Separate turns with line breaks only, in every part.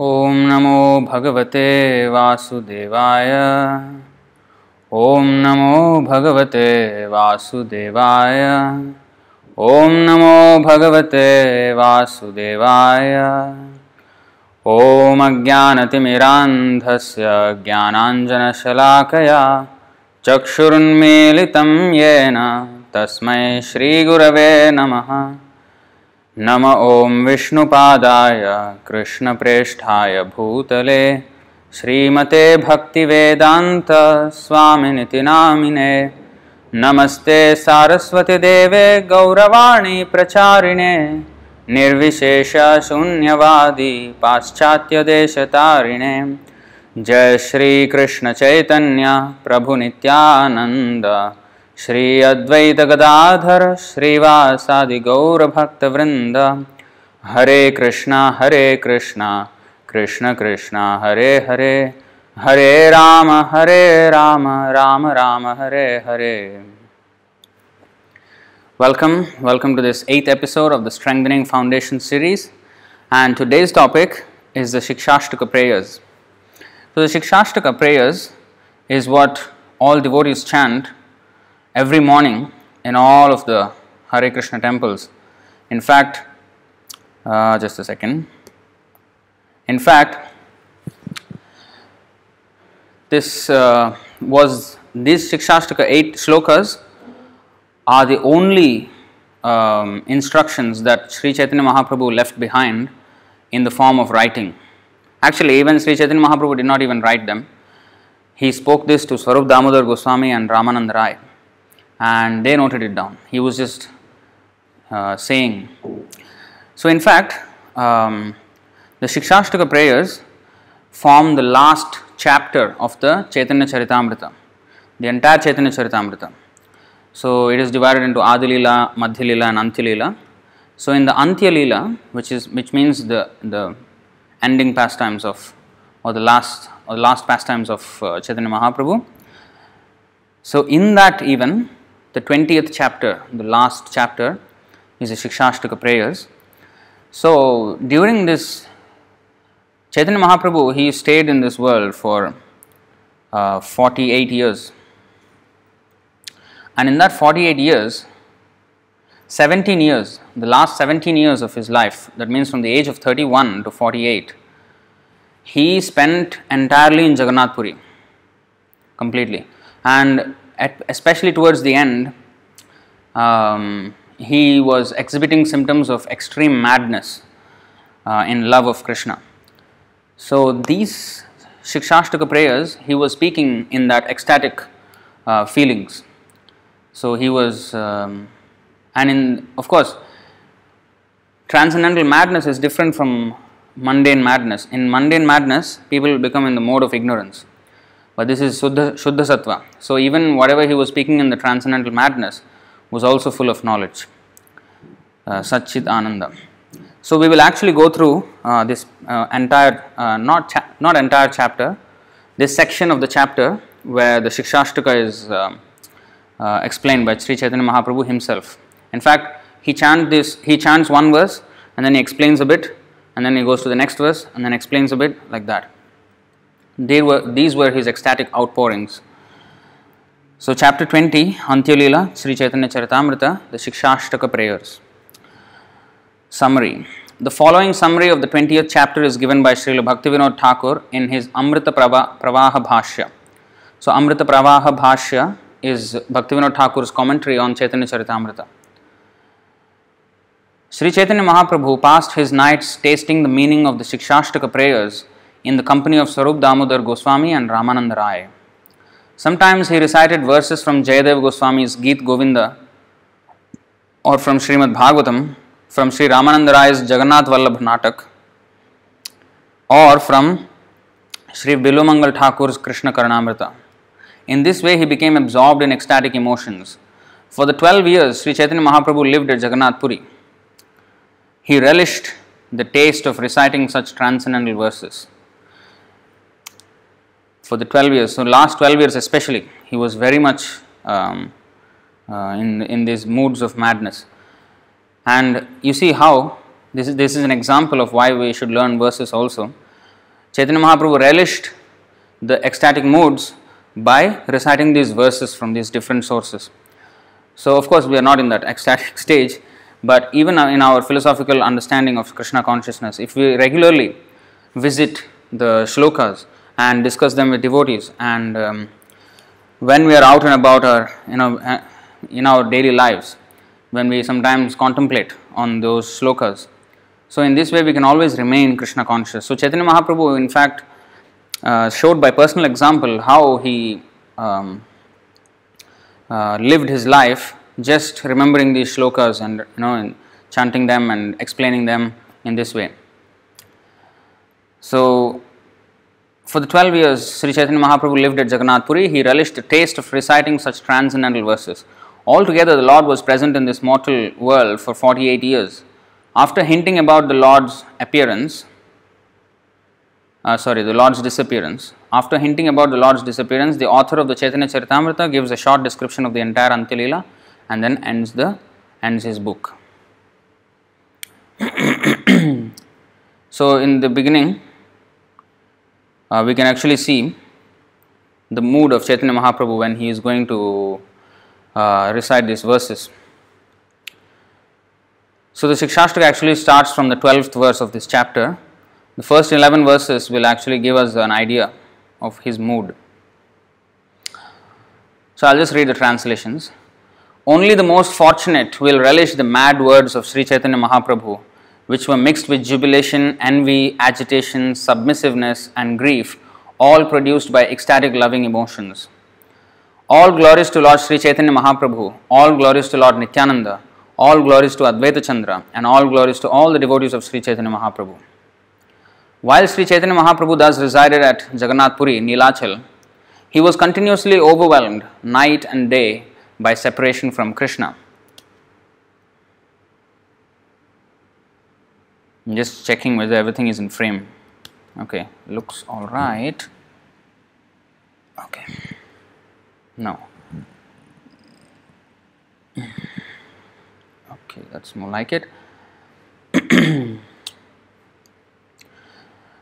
ॐ नमो भगवते वासुदेवाय। ॐ नमो भगवते वासुदेवाय। ॐ नमो भगवते वासुदेवाय। ॐ अज्ञानतिमिरान्धस्य ज्ञानाञ्जनशलाकया चक्षुरुन्मीलितं येन तस्मै श्रीगुरवे नमः नम ॐ विष्णुपादाय कृष्णप्रेष्ठाय भूतले। श्रीमते भक्तिवेदान्त स्वामिनिति नामिने। नमस्ते सारस्वतीदेवे गौरवाणी प्रचारिणे। निर्विशेषशून्यवादी पाश्चात्यदेशतारिणे। जय श्रीकृष्णचैतन्य प्रभुनित्यानन्द श्री अद्वैत गदाधर श्रीवासादि गौर भक्त वृंद Hare Krishna Hare Krishna, Krishna Krishna, Hare Hare. Hare Ram Hare Ram Ram Ram, Hare Hare. Welcome welcome to this eighth episode of the strengthening foundation series and today's topic is the Shikshashtaka prayers तो the Shikshashtaka prayers is what all the that chanted every morning in all of the Hare Krishna temples. In fact, uh, just a second. In fact, this uh, was these Shikshashtaka eight slokas are the only um, instructions that Sri Chaitanya Mahaprabhu left behind in the form of writing. Actually, even Sri Chaitanya Mahaprabhu did not even write them. He spoke this to Swarup Damodar Goswami and Ramanand Rai and they noted it down. He was just uh, saying. So, in fact, um, the Shikshashtaka prayers form the last chapter of the Chaitanya Charitamrita, the entire Chaitanya Charitamrita. So, it is divided into Adilila, Madhyalila, and Antyalila. So, in the Antyalila, which is which means the the ending pastimes of or the last or the last pastimes of uh, Chaitanya Mahaprabhu. So, in that even the 20th chapter, the last chapter, is the Shikshashtaka prayers. So, during this, Chaitanya Mahaprabhu he stayed in this world for uh, 48 years. And in that 48 years, 17 years, the last 17 years of his life, that means from the age of 31 to 48, he spent entirely in Jagannath Puri, completely. And at, especially towards the end, um, he was exhibiting symptoms of extreme madness uh, in love of Krishna. So, these Shikshashtaka prayers, he was speaking in that ecstatic uh, feelings. So, he was, um, and in, of course, transcendental madness is different from mundane madness. In mundane madness, people become in the mode of ignorance but this is Suddha, Shuddha Sattva. So, even whatever he was speaking in the transcendental madness was also full of knowledge, uh, Satchit Ananda. So, we will actually go through uh, this uh, entire, uh, not, cha- not entire chapter, this section of the chapter where the Shikshashtaka is um, uh, explained by Sri Chaitanya Mahaprabhu himself. In fact, he chants this, he chants one verse and then he explains a bit and then he goes to the next verse and then explains a bit like that. Were, these were his ecstatic outpourings. So, chapter 20, Antyalila, Sri Chaitanya Charitamrita, the Shikshashtaka prayers. Summary The following summary of the 20th chapter is given by Srila Bhaktivinoda Thakur in his Amrita Prava, Pravaha Bhashya. So, Amrita Pravaha Bhashya is Bhaktivinoda Thakur's commentary on Chaitanya Charitamrita. Sri Chaitanya Mahaprabhu passed his nights tasting the meaning of the Shikshashtaka prayers in the company of Swarup Damodar Goswami and Ramananda Rai. Sometimes he recited verses from Jayadev Goswami's Geet Govinda or from Srimad Bhagavatam, from Sri Ramananda Rai's Jagannath Vallabh Natak, or from Sri Bilvamangal Thakur's Krishna Karnamrita. In this way, he became absorbed in ecstatic emotions. For the 12 years Sri Chaitanya Mahaprabhu lived at Jagannath Puri, he relished the taste of reciting such transcendental verses for the 12 years. So, last 12 years especially, he was very much um, uh, in, in these moods of madness. And you see how this is, this is an example of why we should learn verses also. Chaitanya Mahaprabhu relished the ecstatic moods by reciting these verses from these different sources. So, of course, we are not in that ecstatic stage, but even in our philosophical understanding of Krishna consciousness, if we regularly visit the shlokas and discuss them with devotees, and um, when we are out and about our, you know, uh, in our daily lives, when we sometimes contemplate on those slokas, so in this way we can always remain Krishna conscious. So Chaitanya Mahaprabhu, in fact, uh, showed by personal example how he um, uh, lived his life just remembering these shlokas and you know and chanting them and explaining them in this way. So for the 12 years Sri Chaitanya Mahaprabhu lived at Jagannath Puri, he relished the taste of reciting such transcendental verses. Altogether, the Lord was present in this mortal world for 48 years. After hinting about the Lord's appearance, uh, sorry, the Lord's disappearance, after hinting about the Lord's disappearance, the author of the Chaitanya Charitamrita gives a short description of the entire Antyalila and then ends the ends his book. so, in the beginning, uh, we can actually see the mood of Chaitanya Mahaprabhu when he is going to uh, recite these verses. So, the Shikshashtaka actually starts from the 12th verse of this chapter. The first 11 verses will actually give us an idea of his mood. So, I'll just read the translations. Only the most fortunate will relish the mad words of Sri Chaitanya Mahaprabhu, which were mixed with jubilation, envy, agitation, submissiveness, and grief, all produced by ecstatic loving emotions. All glories to Lord Sri Chaitanya Mahaprabhu, all glories to Lord Nityananda, all glories to Advaita Chandra, and all glories to all the devotees of Sri Chaitanya Mahaprabhu. While Sri Chaitanya Mahaprabhu thus resided at Jagannath Puri, Nilachal, he was continuously overwhelmed night and day by separation from Krishna. I'm just checking whether everything is in frame. Okay, looks all right. Okay, no. Okay, that's more like it.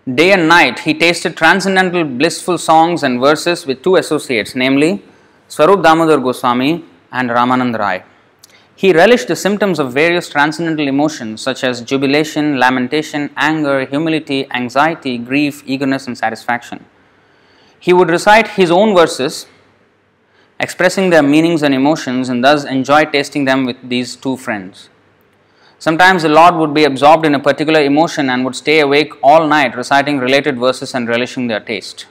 Day and night, he tasted transcendental blissful songs and verses with two associates, namely Swarup Damodar Goswami and Ramanand Rai. He relished the symptoms of various transcendental emotions such as jubilation, lamentation, anger, humility, anxiety, grief, eagerness, and satisfaction. He would recite his own verses, expressing their meanings and emotions, and thus enjoy tasting them with these two friends. Sometimes the Lord would be absorbed in a particular emotion and would stay awake all night reciting related verses and relishing their taste.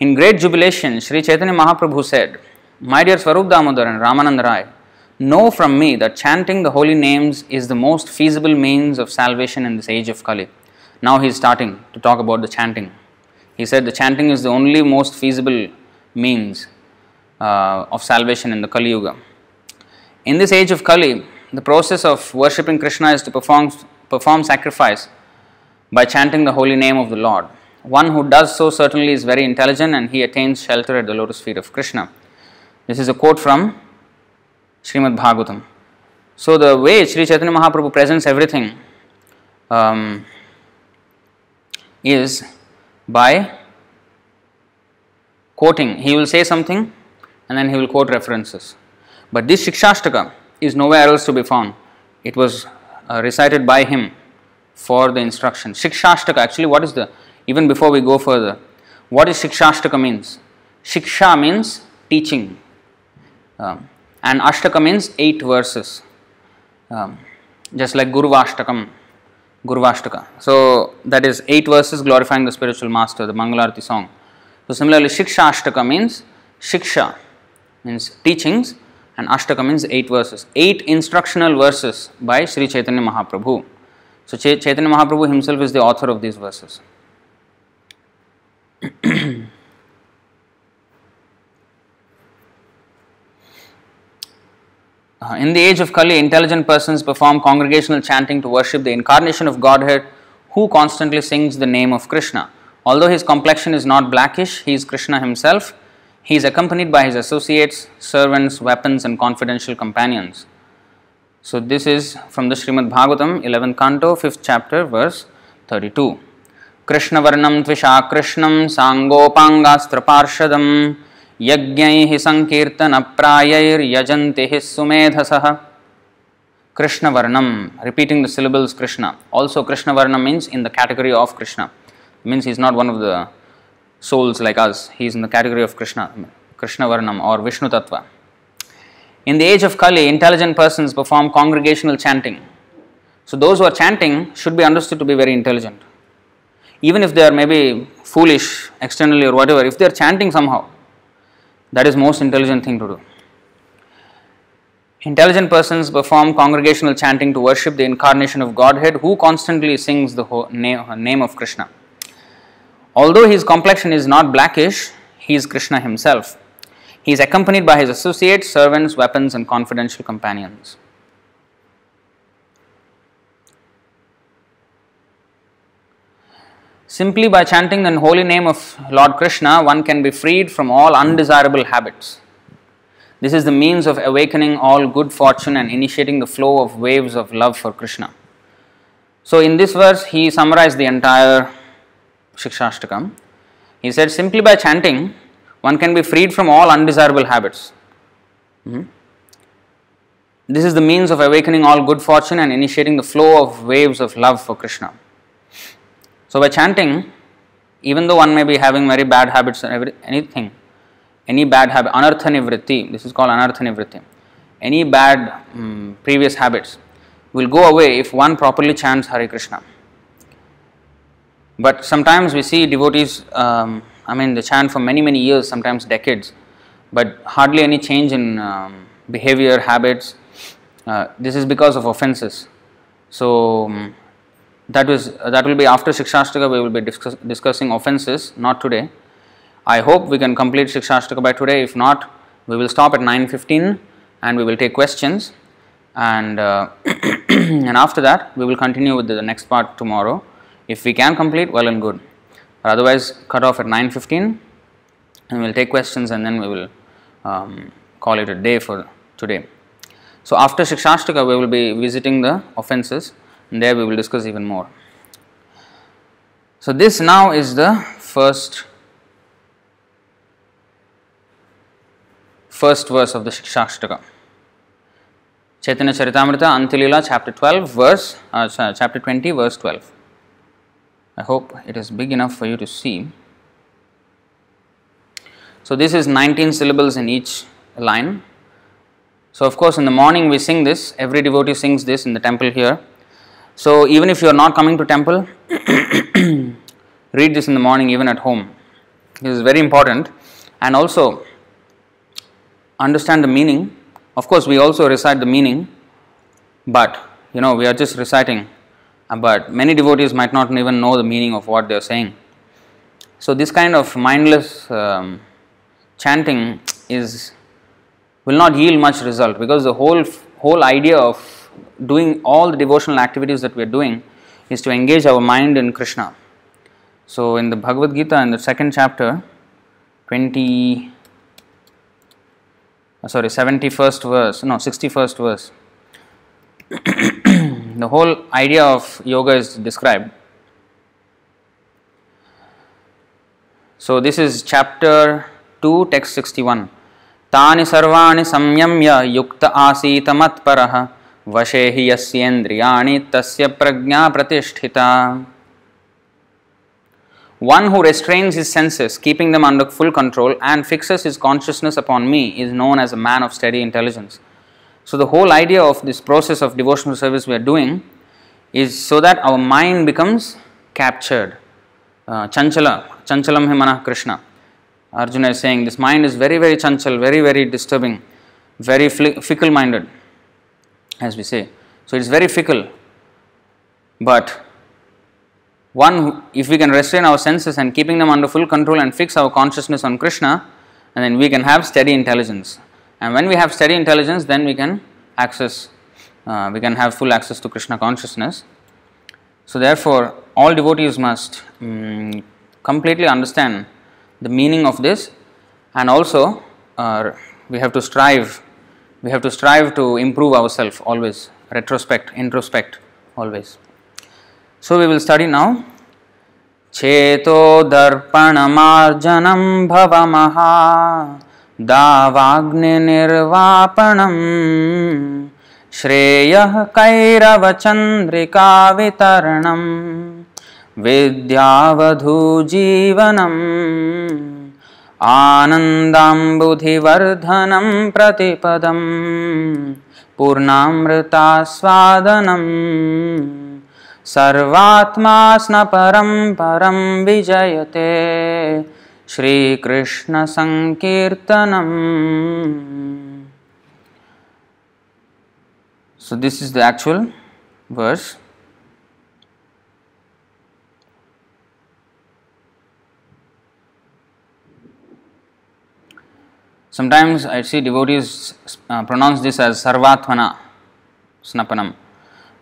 In great jubilation, Sri Chaitanya Mahaprabhu said, My dear Swarup Damodar and Ramanand Rai, know from me that chanting the holy names is the most feasible means of salvation in this age of Kali. Now he is starting to talk about the chanting. He said the chanting is the only most feasible means uh, of salvation in the Kali Yuga. In this age of Kali, the process of worshipping Krishna is to perform, perform sacrifice by chanting the holy name of the Lord. One who does so certainly is very intelligent and he attains shelter at the lotus feet of Krishna. This is a quote from Srimad Bhagavatam. So, the way Sri Chaitanya Mahaprabhu presents everything um, is by quoting. He will say something and then he will quote references. But this Shikshashtaka is nowhere else to be found. It was uh, recited by him for the instruction. Shikshashtaka, actually, what is the, even before we go further, what is Shikshashtaka means? Shiksha means teaching, um, and Ashtaka means eight verses, um, just like Gurvashtakam, Gurvashtaka. So, that is eight verses glorifying the spiritual master, the Mangalarti song. So, similarly, Shiksha Shikshashtaka means Shiksha, means teachings, and Ashtaka means 8 verses. 8 instructional verses by Sri Chaitanya Mahaprabhu. So Chaitanya Mahaprabhu himself is the author of these verses. Uh, in the age of Kali, intelligent persons perform congregational chanting to worship the incarnation of Godhead who constantly sings the name of Krishna. Although his complexion is not blackish, he is Krishna himself he is accompanied by his associates, servants, weapons, and confidential companions. So, this is from the Srimad Bhagavatam, 11th canto, 5th chapter, verse 32. कृष्णवर्णं त्विषा कृष्णं साङ्गोपाङ्गास्त्रपार्षदं यज्ञैः सङ्कीर्तनप्रायैर्यजन्ति हि सुमेधसः Krishnavarnam, repeating the syllables Krishna. Also, Krishnavarnam means in the category of Krishna. It means he's not one of the souls like us, he's in the category of Krishna, Krishnavarnam or Vishnu Tattva. In the age of Kali, intelligent persons perform congregational chanting. So, those who are chanting should be understood to be very intelligent. Even if they are maybe foolish externally or whatever, if they are chanting somehow, that is most intelligent thing to do. Intelligent persons perform congregational chanting to worship the incarnation of Godhead who constantly sings the name of Krishna. Although his complexion is not blackish, he is Krishna himself. He is accompanied by his associates, servants, weapons, and confidential companions. Simply by chanting the holy name of Lord Krishna, one can be freed from all undesirable habits. This is the means of awakening all good fortune and initiating the flow of waves of love for Krishna. So, in this verse, he summarized the entire Shikshashtakam. He said, simply by chanting, one can be freed from all undesirable habits. Mm-hmm. This is the means of awakening all good fortune and initiating the flow of waves of love for Krishna. So, by chanting, even though one may be having very bad habits and anything, any bad habit, anartha nivritti, this is called anartha nivritti, any bad um, previous habits will go away if one properly chants Hare Krishna. But sometimes we see devotees, um, I mean, they chant for many, many years, sometimes decades, but hardly any change in um, behavior, habits. Uh, this is because of offenses. So, um, that, that will be after Shikshashtaka, we will be discuss, discussing offenses, not today. I hope we can complete Shikshashtaka by today. If not, we will stop at 9.15 and we will take questions. And, uh, and after that, we will continue with the next part tomorrow. If we can complete, well and good. Otherwise, cut off at 9.15 and we will take questions and then we will um, call it a day for today. So, after Shikshashtaka, we will be visiting the offenses there we will discuss even more. So, this now is the first first verse of the Shikshashtaka. Chaitanya Charitamrita, Antyalila, chapter 12, verse, uh, chapter 20, verse 12. I hope it is big enough for you to see. So, this is 19 syllables in each line. So, of course, in the morning we sing this, every devotee sings this in the temple here. So, even if you are not coming to temple, read this in the morning, even at home. This is very important. And also, understand the meaning. Of course, we also recite the meaning, but you know, we are just reciting. Uh, but many devotees might not even know the meaning of what they are saying. So, this kind of mindless um, chanting is will not yield much result because the whole whole idea of doing all the devotional activities that we are doing is to engage our mind in Krishna. So, in the Bhagavad Gita, in the second chapter, 20 uh, sorry 71st verse no 61st verse the whole idea of yoga is described so this is chapter 2 text 61 तानि सर्वाणि संयम्य युक्त आसीत मत्परः वशे हि यस्येन्द्रियाणि तस्य प्रज्ञा प्रतिष्ठिता one who restrains his senses, keeping them under full control, and fixes his consciousness upon me is known as a man of steady intelligence. So, the whole idea of this process of devotional service we are doing is so that our mind becomes captured. Uh, chanchala, chanchalam himana Krishna. Arjuna is saying this mind is very, very chanchal, very, very disturbing, very fickle minded, as we say. So, it is very fickle. But one, if we can restrain our senses and keeping them under full control and fix our consciousness on Krishna, and then we can have steady intelligence. And when we have steady intelligence, then we can access, uh, we can have full access to Krishna consciousness. So, therefore, all devotees must um, completely understand the meaning of this, and also uh, we have to strive. We have to strive to improve ourselves always, retrospect, introspect, always. So, we will study now चेतोदर्पणमार्जनं भवमहा दावाग्निर्वापणम् श्रेयः कैरवचन्द्रिकावितरणम् विद्यावधूजीवनम् आनन्दाम्बुधिवर्धनं प्रतिपदम् पूर्णामृतास्वादनम् सर्वात्मा स्नपरं परं विजयते श्रीकृष्णसङ्कीर्तनम् So this is the actual verse. Sometimes I see devotees uh, pronounce this as Sarvatvana Snapanam,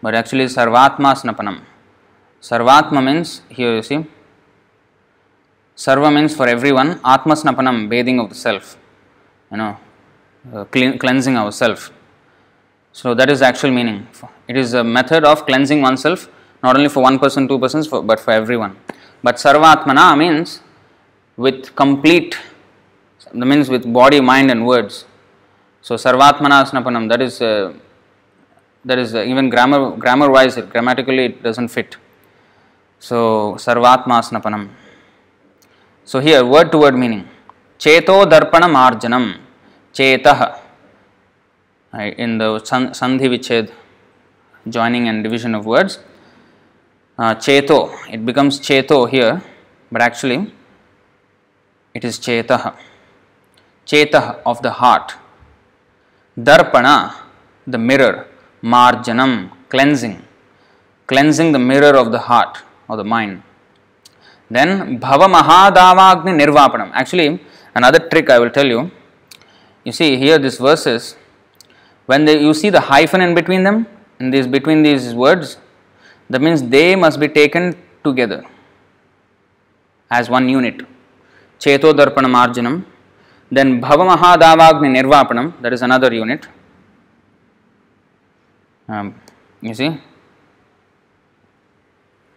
but actually Sarvatma Snapanam. Sarvatma means, here you see, Sarva means for everyone, Atma Snapanam, bathing of the self, you know, uh, clean, cleansing ourself. So that is the actual meaning. It is a method of cleansing oneself, not only for one person, two persons, for, but for everyone. But Sarvatmana means with complete that means with body, mind, and words. So sarvatmana snapanam that is uh, that is uh, even grammar grammar wise grammatically it doesn't fit. So sarvatma snapanam. So here word to word meaning cheto darpanam arjanam chetah in the sandhi viched joining and division of words uh, cheto it becomes cheto here but actually it is chetah chetah of the heart, darpana, the mirror, marjanam, cleansing, cleansing the mirror of the heart or the mind. Then bhava mahadavagni nirvapanam. Actually, another trick I will tell you. You see here this verses when they, you see the hyphen in between them in these between these words that means they must be taken together as one unit cheto darpana marjanam then Bhavamahadavagni Nirvapanam, that is another unit. Um, you see?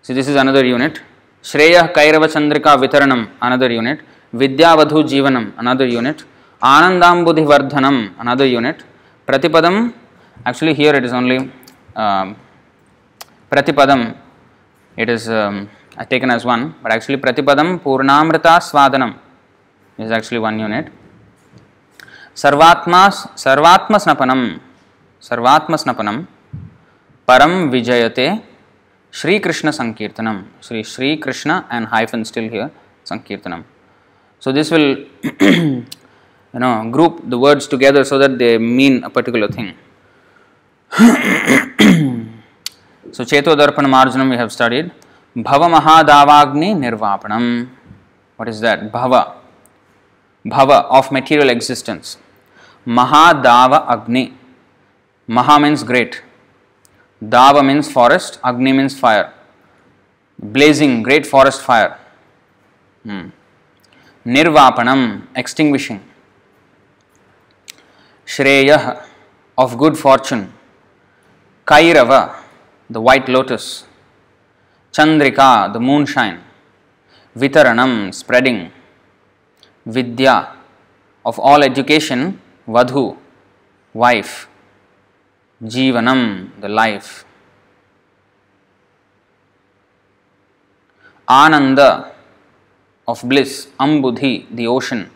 See, this is another unit. Shreya Kairava Chandrika Vitaranam, another unit. Vidyavadhu Jivanam, another unit. Anandambudhi Vardhanam, another unit. Pratipadam, actually here it is only um, Pratipadam, it is um, taken as one, but actually Pratipadam Purnamrita Swadanam is actually one unit. सर्वात्मा सर्वात्मस्नपनम सर्वात्मस्नपनम परम विजयते Shri Krishna संकीर्तनम, Shri Shri Krishna and hyphen and still संकीर्तनम. So this will you know group the words together so that they mean a particular thing so चेतो दर्पण मार्जनम you have studied भव महादावाग्नि निर्वापणम what is that भव भव of material existence Mahadava Agni. Maha means great. Dava means forest, Agni means fire. Blazing, great forest fire. Hmm. Nirvapanam, extinguishing. Shreya, of good fortune. Kairava, the white lotus. Chandrika, the moonshine. Vitaranam, spreading. Vidya, of all education, Vadhu, wife, Jivanam, the life. Ananda, of bliss, Ambudhi, the ocean,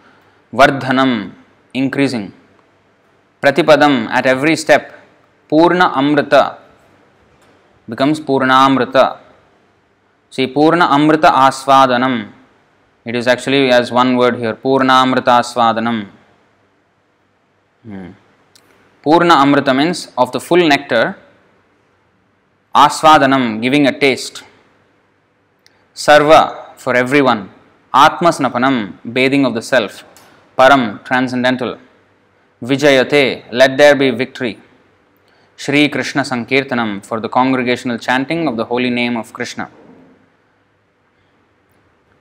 Vardhanam, increasing. Pratipadam, at every step, Purna Amrita becomes Purna Amrita. See, Purna Amrita Aswadanam, it is actually as one word here, Purna Amrita Aswadanam. Hmm. Purna Amrita means of the full nectar, Aswadanam, giving a taste, Sarva, for everyone, Atmasnapanam, bathing of the self, Param, transcendental, Vijayate, let there be victory, Shri Krishna Sankirtanam, for the congregational chanting of the holy name of Krishna.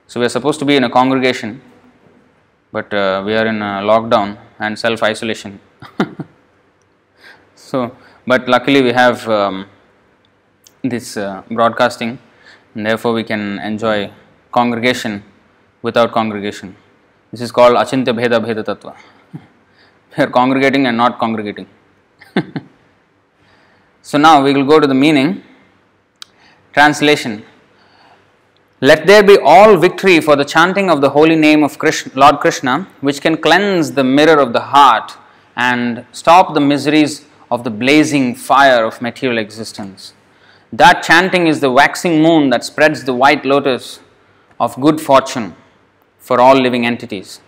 So, we are supposed to be in a congregation, but uh, we are in a lockdown and self isolation. so, but luckily we have um, this uh, broadcasting, and therefore we can enjoy congregation without congregation. This is called Achintya Bheda Bheda Tattva. we are congregating and not congregating. so now we will go to the meaning. Translation Let there be all victory for the chanting of the holy name of Krishna, Lord Krishna, which can cleanse the mirror of the heart and stop the miseries of the blazing fire of material existence. That chanting is the waxing moon that spreads the white lotus of good fortune for all living entities.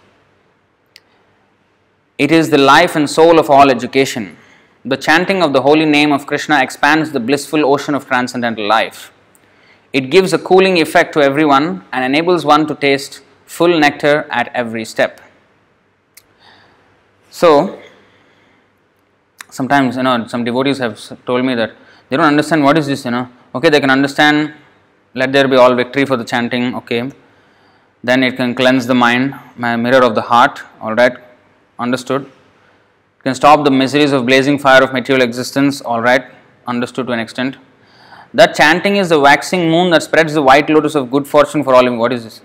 It is the life and soul of all education. The chanting of the holy name of Krishna expands the blissful ocean of transcendental life. It gives a cooling effect to everyone and enables one to taste full nectar at every step. So, sometimes you know some devotees have told me that they don't understand what is this you know. Okay they can understand let there be all victory for the chanting okay. Then it can cleanse the mind mirror of the heart all right understood. It can stop the miseries of blazing fire of material existence all right understood to an extent that chanting is the waxing moon that spreads the white lotus of good fortune for all living what is this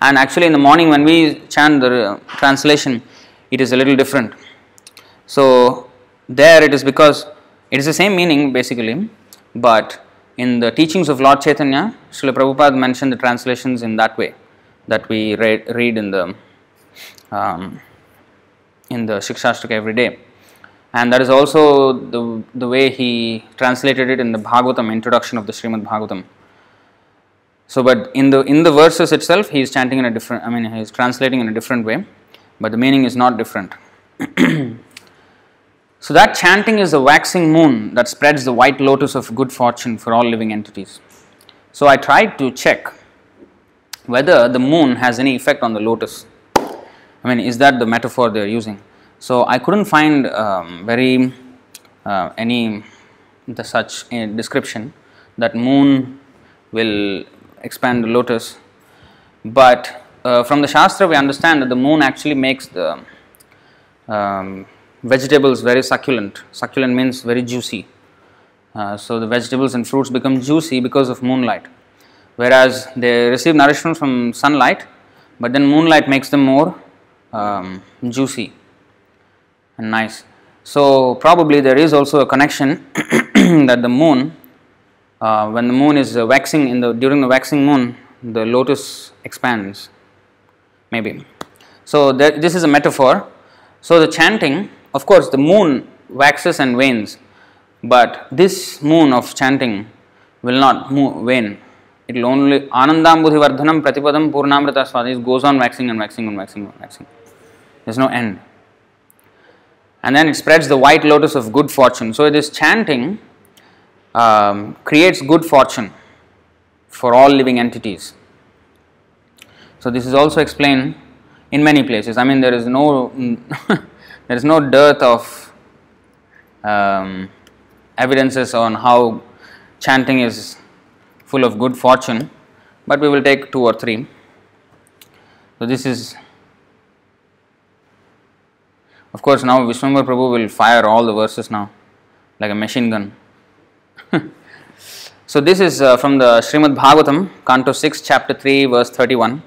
and actually in the morning when we chant the translation it is a little different so there it is because it is the same meaning basically, but in the teachings of Lord Chaitanya, Srila Prabhupada mentioned the translations in that way that we read, read in the um, in the Shikshashtaka every day. And that is also the, the way he translated it in the Bhagavatam introduction of the Srimad Bhagavatam. So, but in the in the verses itself, he is chanting in a different. I mean, he is translating in a different way, but the meaning is not different. So, that chanting is the waxing moon that spreads the white lotus of good fortune for all living entities. So, I tried to check whether the moon has any effect on the lotus. I mean, is that the metaphor they are using? So, I couldn't find um, very uh, any the such description that moon will expand the lotus, but uh, from the Shastra we understand that the moon actually makes the um, vegetables very succulent. Succulent means very juicy. Uh, so the vegetables and fruits become juicy because of moonlight. Whereas they receive nourishment from sunlight, but then moonlight makes them more um, juicy nice. So probably there is also a connection that the moon, uh, when the moon is uh, waxing in the during the waxing moon, the lotus expands. Maybe. So there, this is a metaphor. So the chanting of course, the moon waxes and wanes, but this moon of chanting will not move, wane. It will only Anandambudhi Vardhanam Pratipadam Purnamrita Swadi goes on waxing and waxing and waxing and waxing. There's no end. And then it spreads the white lotus of good fortune. So this chanting um, creates good fortune for all living entities. So this is also explained in many places. I mean, there is no there is no dearth of um, evidences on how chanting is full of good fortune, but we will take two or three. So, this is of course, now Vishwambar Prabhu will fire all the verses now like a machine gun. so, this is uh, from the Shrimad Bhagavatam, Canto 6, Chapter 3, verse 31.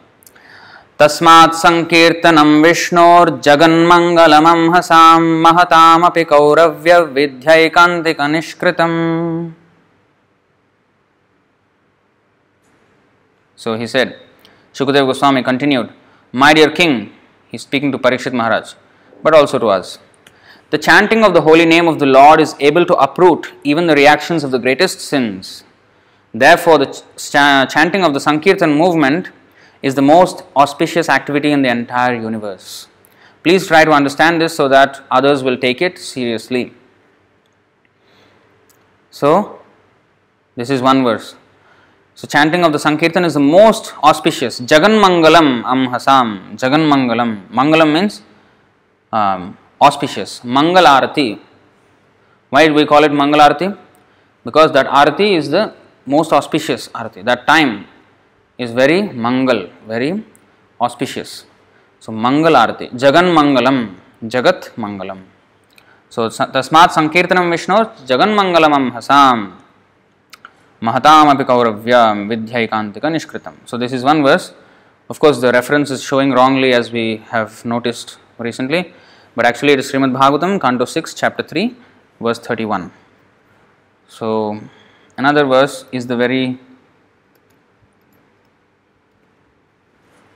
तस्मात् सङ्कीर्तनं विष्णोर्जगन्मङ्गलमंहसां महतामपि कौरव्यविध्यैकान्तिकनिष्कृतम् So he said, Shukadev Goswami continued, My dear king, He's speaking to Parikshit Maharaj, but also to us. The chanting of the holy name of the Lord is able to uproot even the reactions of the greatest sins. Therefore, the ch- chanting of the Sankirtan movement is the most auspicious activity in the entire universe. Please try to understand this so that others will take it seriously. So, this is one verse. So, chanting of the Sankirtan is the most auspicious. Jagan Mangalam Am Hasam. Jagan Mangalam. Mangalam means um, auspicious. Mangalarati. Why do we call it Mangal Arati? Because that Arati is the most auspicious Arati. That time is very mangal, very auspicious. So Mangal Arati, Jagan Mangalam, Jagat Mangalam. So Vishnu, Jagan Mangalamam Hasam. Mahatamapi Kauravya Vidhyaikantika Nishkritam. So, this is one verse. Of course, the reference is showing wrongly as we have noticed recently, but actually it is Srimad Bhagavatam, Canto 6, Chapter 3, verse 31. So, another verse is the very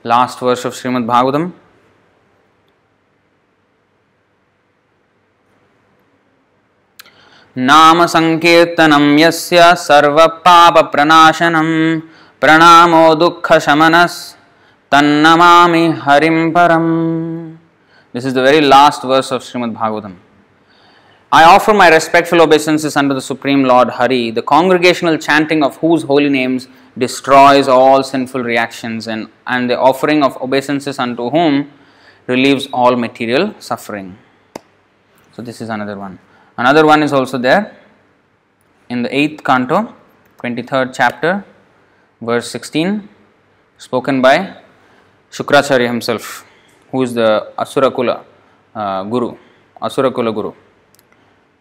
last verse of Srimad Bhagavatam. नाम संकीर्तनं यस्य सर्वपापप्रणाशनं प्रणामो दुःखशमनस् तन्नमामि हरिं परम् this is the very last verse of Srimad Bhagavatam. I offer my respectful obeisances unto the Supreme Lord Hari, the congregational chanting of whose holy names destroys all sinful reactions, and, and the offering of obeisances unto whom relieves all material suffering. So, this is another one. Another one is also there in the 8th canto, 23rd chapter, verse 16, spoken by Shukracharya himself, who is the Asurakula uh, Guru, Asurakula Guru.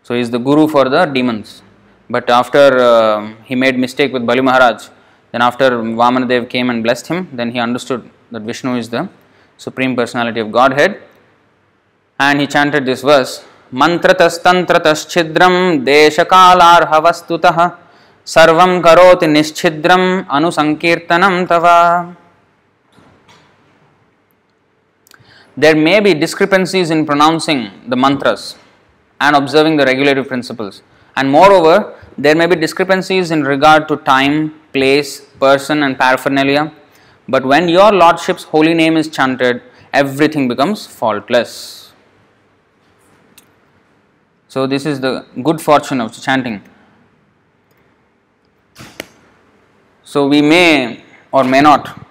So, he is the Guru for the demons. But after uh, he made mistake with Bali Maharaj, then after Vamanadev came and blessed him, then he understood that Vishnu is the Supreme Personality of Godhead. And he chanted this verse मन्त्रतस्तन्त्रतश्छिद्रं देशकालार्हवस्तुतः सर्वं करोति निश्छिद्रम् अनुसङ्कीर्तनं तव There may be discrepancies in pronouncing the mantras and observing the regulative principles. And moreover, there may be discrepancies in regard to time, place, person, and paraphernalia. But when your Lordship's holy name is chanted, everything becomes faultless. So, this is the good fortune of chanting. So, we may or may not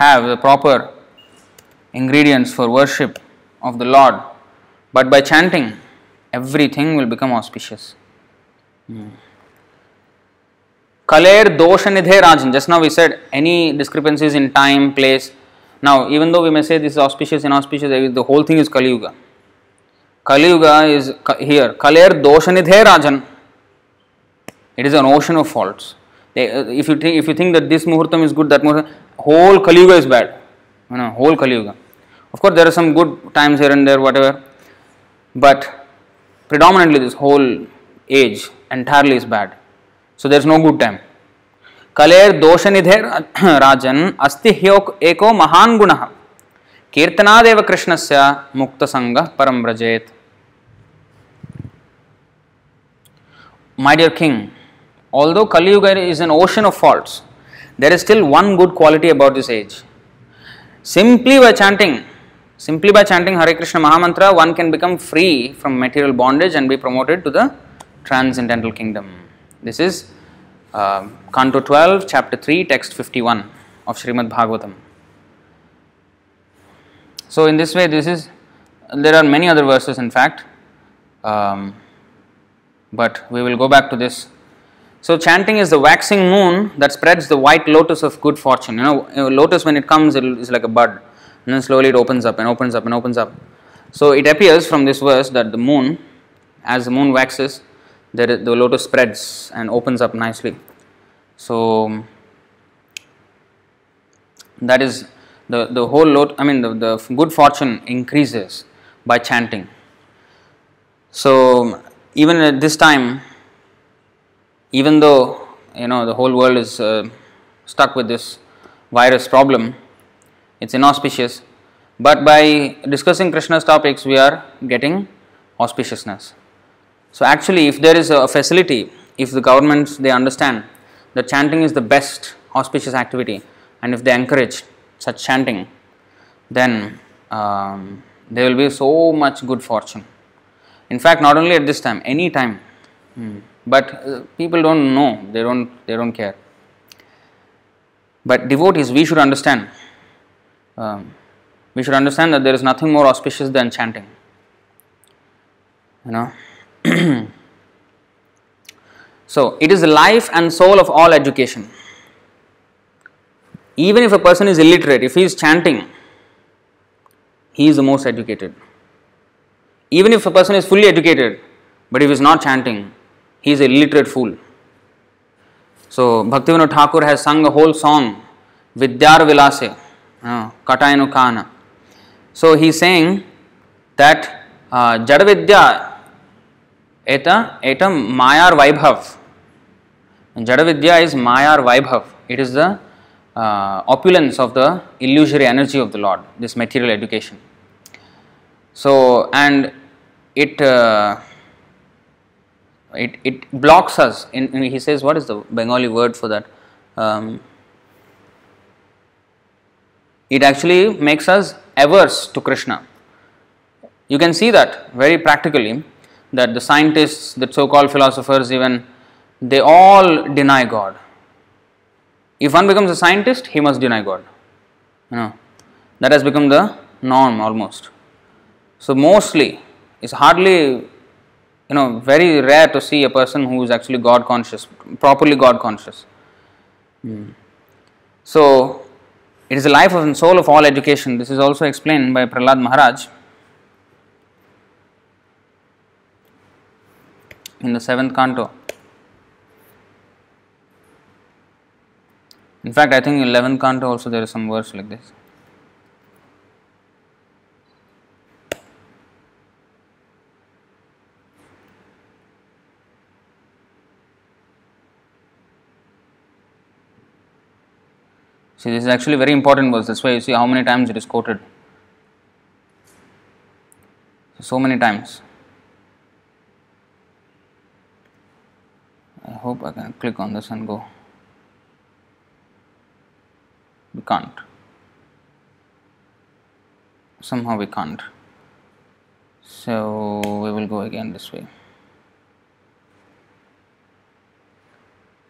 have the proper ingredients for worship of the Lord, but by chanting, everything will become auspicious. Kaler dosha nidhe rajan. Just now we said any discrepancies in time, place. Now, even though we may say this is auspicious, inauspicious, the whole thing is Kali Yuga. Kali Yuga is here. Kaler dosha nidhe rajan. It is an ocean of faults. If you think, if you think that this muhurtam is good, that muhurtam, whole Kali Yuga is bad. You know, whole Kali Yuga. Of course, there are some good times here and there, whatever, but predominantly this whole age entirely is bad. So there is no good time. Kaler दोष निधे राजन अस्ति ह्योक एको महान गुण कीर्तनादेव कृष्णस्य मुक्त संग परम व्रजेत My dear king, although Kali Yuga is an ocean of faults, there is still one good quality about this age. Simply by chanting, simply by chanting Hare Krishna Mahamantra, one can become free from material bondage and be promoted to the transcendental kingdom. This is uh, Canto 12, Chapter 3, Text 51 of Srimad Bhagavatam. So, in this way, this is there are many other verses, in fact, um, but we will go back to this. So, chanting is the waxing moon that spreads the white lotus of good fortune. You know, lotus when it comes, it is like a bud, and then slowly it opens up and opens up and opens up. So, it appears from this verse that the moon, as the moon waxes, the, the lotus spreads and opens up nicely. So, that is the, the whole lot, I mean, the, the good fortune increases by chanting. So, even at this time, even though you know the whole world is uh, stuck with this virus problem, it's inauspicious, but by discussing Krishna's topics, we are getting auspiciousness. So, actually, if there is a facility, if the governments they understand that chanting is the best auspicious activity, and if they encourage such chanting, then um, there will be so much good fortune. In fact, not only at this time, any time. Hmm. But uh, people don't know, they don't, they don't care. But devotees, we should understand. Um, we should understand that there is nothing more auspicious than chanting. You know. so, it is the life and soul of all education. Even if a person is illiterate, if he is chanting, he is the most educated. Even if a person is fully educated, but if he is not chanting, he is a illiterate fool. So Bhaktivinoda Thakur has sung a whole song, Vidyar Vilase, uh, Katayanu Kana. So he is saying that uh, Jada Vidya eta, eta Mayar Vaibhav. Jada Vidya is Mayar Vaibhav. It is the uh, opulence of the illusory energy of the Lord, this material education. So, and it uh, it, it blocks us. In, in, he says, what is the Bengali word for that? Um, it actually makes us averse to Krishna. You can see that very practically that the scientists, the so called philosophers, even they all deny God. If one becomes a scientist, he must deny God. You know, that has become the norm almost. So, mostly, it's hardly you know very rare to see a person who is actually god conscious properly god conscious. Mm. so it is the life and soul of all education. This is also explained by prahlad maharaj in the seventh canto. In fact i think in 11th canto also there is some verse like this See, this is actually very important verse. That's why you see how many times it is quoted. So many times. I hope I can click on this and go. We can't. Somehow we can't. So we will go again this way.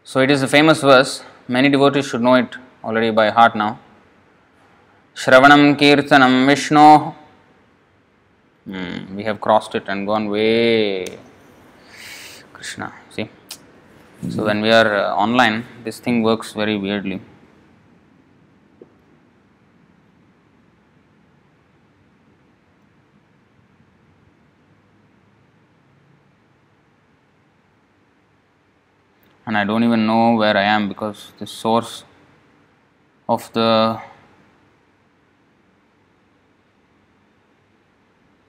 So it is a famous verse. Many devotees should know it already by heart now. Shravanam Kirtanam Vishnu. Hmm, we have crossed it and gone way. Krishna, see. So when we are uh, online, this thing works very weirdly. And I don't even know where I am because the source of the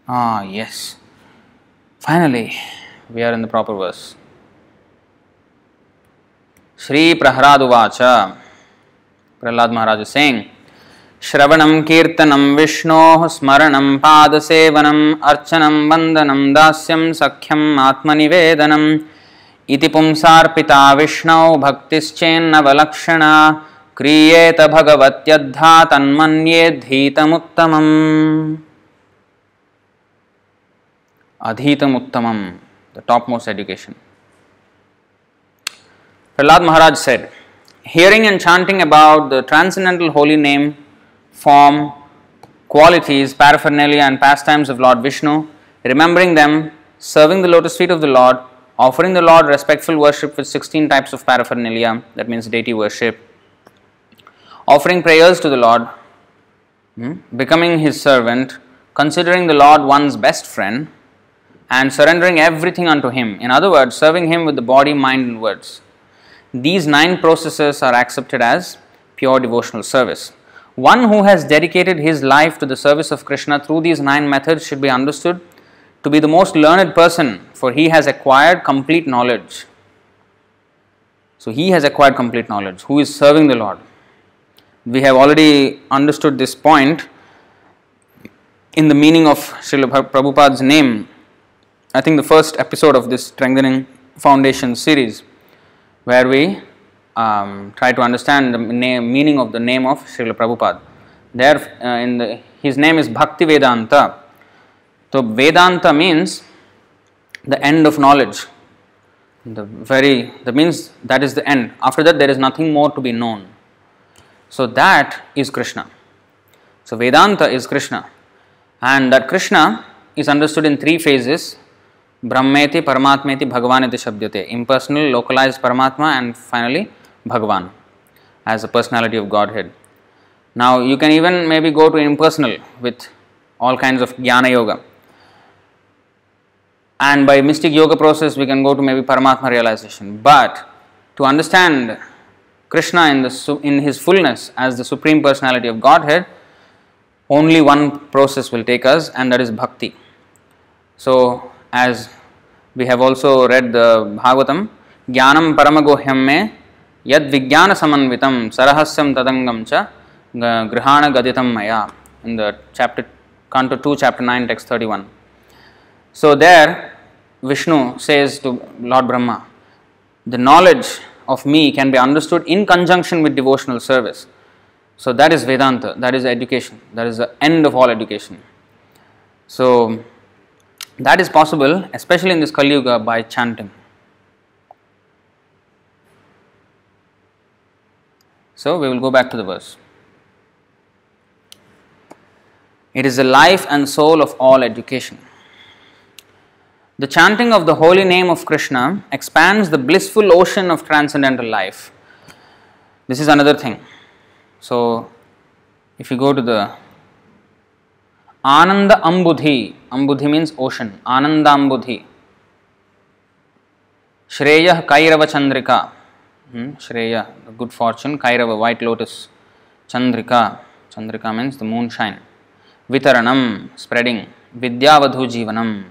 ah yes. Finally we are in the proper verse. Sri Prahlad Uvacha Prahlad Maharaj is saying श्रवणं कीर्तनं विष्णोः स्मरणं पादसेवनम् अर्चनं वन्दनं दास्यं सख्यम् आत्मनिवेदनम् इति पुंसार्पिता विष्णौ भक्तिश्चेन्नवलक्षणा क्रियेत भगवत्यद्धा तन्मन्ये धीतमुत्तमम् Adhitamuttamam, the topmost education. Prahlad Maharaj said, Hearing and chanting about the transcendental holy name, form, qualities, paraphernalia, and pastimes of Lord Vishnu, remembering them, serving the lotus feet of the Lord, offering the Lord respectful worship with 16 types of paraphernalia, that means deity worship, offering prayers to the Lord, hmm, becoming His servant, considering the Lord one's best friend, and surrendering everything unto Him. In other words, serving Him with the body, mind, and words. These nine processes are accepted as pure devotional service. One who has dedicated his life to the service of Krishna through these nine methods should be understood to be the most learned person, for he has acquired complete knowledge. So, he has acquired complete knowledge, who is serving the Lord we have already understood this point in the meaning of Srila Prabhupada's name. I think the first episode of this Strengthening Foundation series, where we um, try to understand the name, meaning of the name of Srila Prabhupada. There, uh, in the, his name is Bhakti Vedanta. So, Vedanta means the end of knowledge. The very, that means that is the end. After that, there is nothing more to be known. So that is Krishna. So Vedanta is Krishna. And that Krishna is understood in three phases Brahmeti, Paramatmeti, Bhagavaniti Shabdyate. Impersonal, localized Paramatma, and finally Bhagavan as a personality of Godhead. Now you can even maybe go to impersonal with all kinds of Jnana Yoga. and by mystic yoga process we can go to maybe Paramatma realization. But to understand Krishna in, the, in his fullness as the Supreme Personality of Godhead, only one process will take us, and that is bhakti. So, as we have also read the Bhagavatam, Jnanam Paramagohyam me Yad Vijnana Samanvitam Sarahasyam Tadangam cha Grihana Gaditam Maya in the chapter Canto 2, chapter 9, text 31. So, there Vishnu says to Lord Brahma, the knowledge of me can be understood in conjunction with devotional service. So, that is Vedanta, that is education, that is the end of all education. So, that is possible, especially in this Kali Yuga, by chanting. So, we will go back to the verse. It is the life and soul of all education. The chanting of the holy name of Krishna expands the blissful ocean of transcendental life. This is another thing. So, if you go to the Ananda Ambudhi, Ambudhi means ocean, Ananda Ambudhi. Shreya Kairava Chandrika, hmm? Shreya, good fortune, Kairava, white lotus, Chandrika, Chandrika means the moonshine. Vitaranam, spreading, Vidyavadhu Jivanam,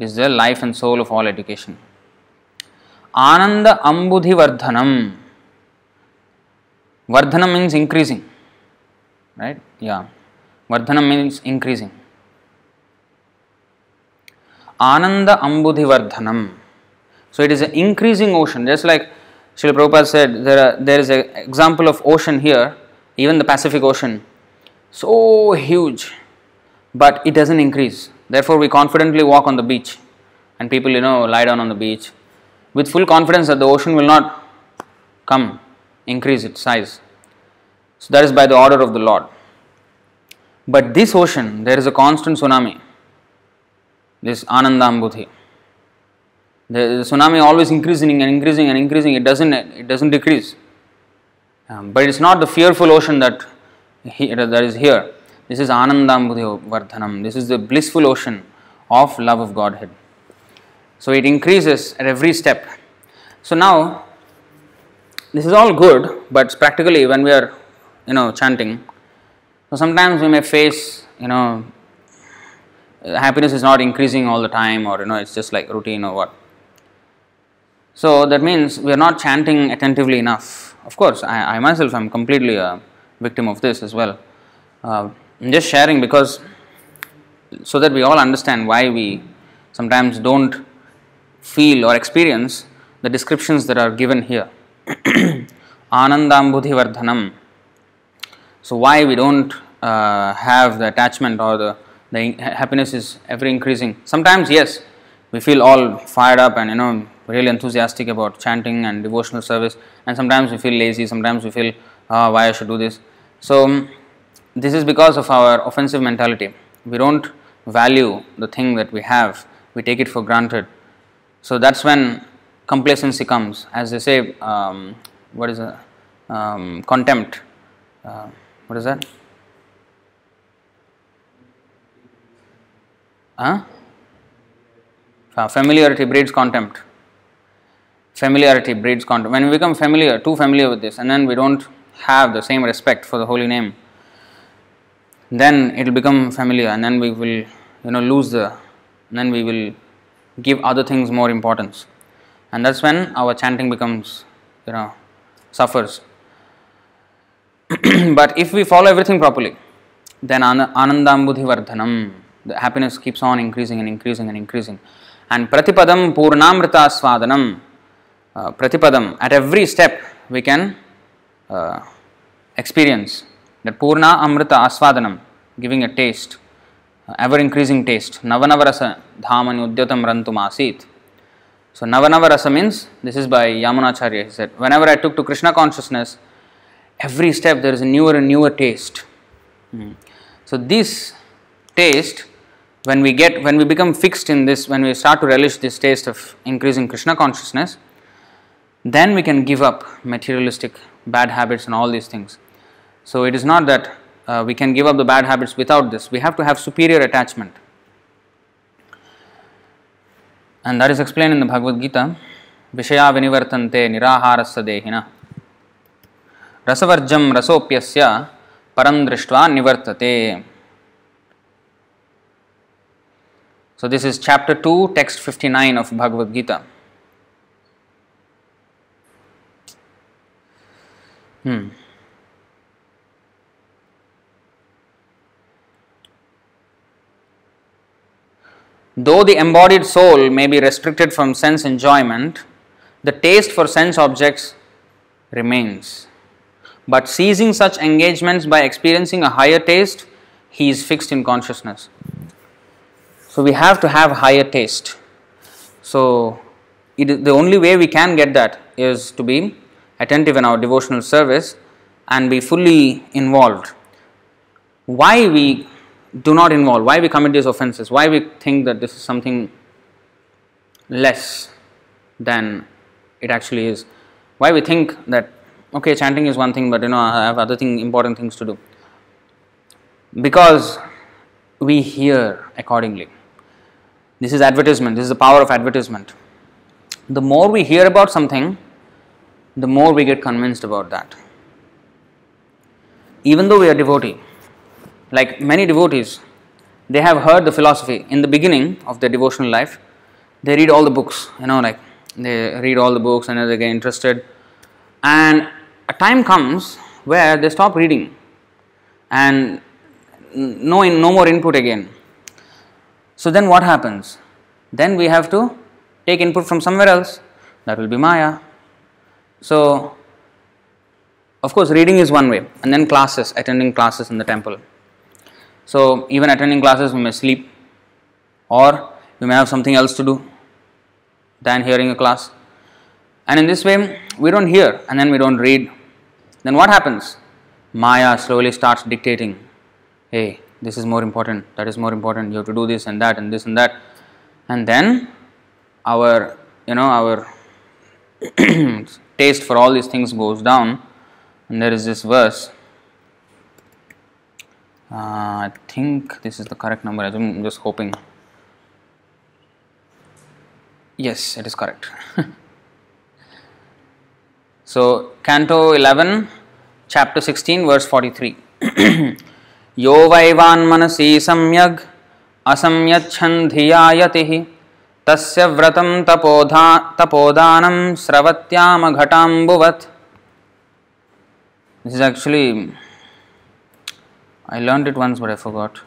is the life and soul of all education. Ananda Ambudhi Vardhanam. Vardhanam means increasing. Right? Yeah. Vardhanam means increasing. Ananda Ambudhi Vardhanam. So it is an increasing ocean. Just like Srila Prabhupada said, there, are, there is an example of ocean here, even the Pacific Ocean. So huge, but it doesn't increase. Therefore, we confidently walk on the beach, and people, you know, lie down on the beach with full confidence that the ocean will not come, increase its size. So, that is by the order of the Lord. But this ocean, there is a constant tsunami, this Anandambudhi. The, the tsunami always increasing and increasing and increasing, it doesn't, it doesn't decrease. Um, but it's not the fearful ocean that, he, that is here this is Anandambudhi Vardhanam. This is the blissful ocean of love of Godhead. So it increases at every step. So now, this is all good, but practically when we are, you know, chanting, so sometimes we may face, you know, happiness is not increasing all the time, or you know, it's just like routine or what. So that means we are not chanting attentively enough. Of course, I, I myself am completely a victim of this as well. Uh, I'm just sharing because so that we all understand why we sometimes don't feel or experience the descriptions that are given here. Anandambudhi Vardhanam. So, why we don't uh, have the attachment or the, the happiness is ever increasing. Sometimes, yes, we feel all fired up and you know really enthusiastic about chanting and devotional service, and sometimes we feel lazy, sometimes we feel, oh, why I should do this. So, this is because of our offensive mentality. We don't value the thing that we have, we take it for granted. So that's when complacency comes. As they say, um, what is a um, contempt? Uh, what is that? Huh? Uh, familiarity breeds contempt. Familiarity breeds contempt. When we become familiar, too familiar with this, and then we don't have the same respect for the holy name, then it will become familiar and then we will you know lose the then we will give other things more importance. And that's when our chanting becomes you know suffers. But if we follow everything properly then anandambudhi vardhanam the happiness keeps on increasing and increasing and increasing. And pratipadam purnamrita swadanam uh, pratipadam at every step we can uh, experience that Purna Amrita Aswadanam, giving a taste, uh, ever increasing taste. Navanavarasa Dhamani Udyatam Rantum Asit. So, Navanavarasa means, this is by Yamunacharya, he said, whenever I took to Krishna consciousness, every step there is a newer and newer taste. Hmm. So, this taste, when we get, when we become fixed in this, when we start to relish this taste of increasing Krishna consciousness, then we can give up materialistic bad habits and all these things. So it is not that uh, we can give up the bad habits without this. We have to have superior attachment. And that is explained in the Bhagavad Gita. Vishaya vinivartante niraharasya dehina. Rasavarjam rasopyasya param drishtva nivartate. So this is chapter 2, text 59 of Bhagavad Gita. Hmm. Though the embodied soul may be restricted from sense enjoyment, the taste for sense objects remains. But seizing such engagements by experiencing a higher taste, he is fixed in consciousness. So we have to have higher taste. So it, the only way we can get that is to be attentive in our devotional service and be fully involved. Why we do not involve, why we commit these offenses, why we think that this is something less than it actually is, why we think that okay chanting is one thing but you know I have other thing important things to do? Because we hear accordingly. This is advertisement. This is the power of advertisement. The more we hear about something the more we get convinced about that. Even though we are devotee like many devotees, they have heard the philosophy in the beginning of their devotional life. They read all the books, you know, like they read all the books and they get interested. And a time comes where they stop reading and no, no more input again. So then what happens? Then we have to take input from somewhere else. That will be Maya. So, of course, reading is one way, and then classes, attending classes in the temple. So, even attending classes, we may sleep, or we may have something else to do than hearing a class. And in this way, we don't hear and then we don't read. Then what happens? Maya slowly starts dictating hey, this is more important, that is more important, you have to do this and that and this and that. And then our, you know, our taste for all these things goes down. And there is this verse I think this is the correct number. I'm just hoping. Yes, it is correct. so, Canto 11, chapter 16, verse 43. यो वैवान्मनसि सम्यग् असंयच्छन् धिया यतिः तस्य व्रतं तपोधा तपोदानं स्रवत्यामघटाम्बुवत् This is actually I learned it once but I forgot.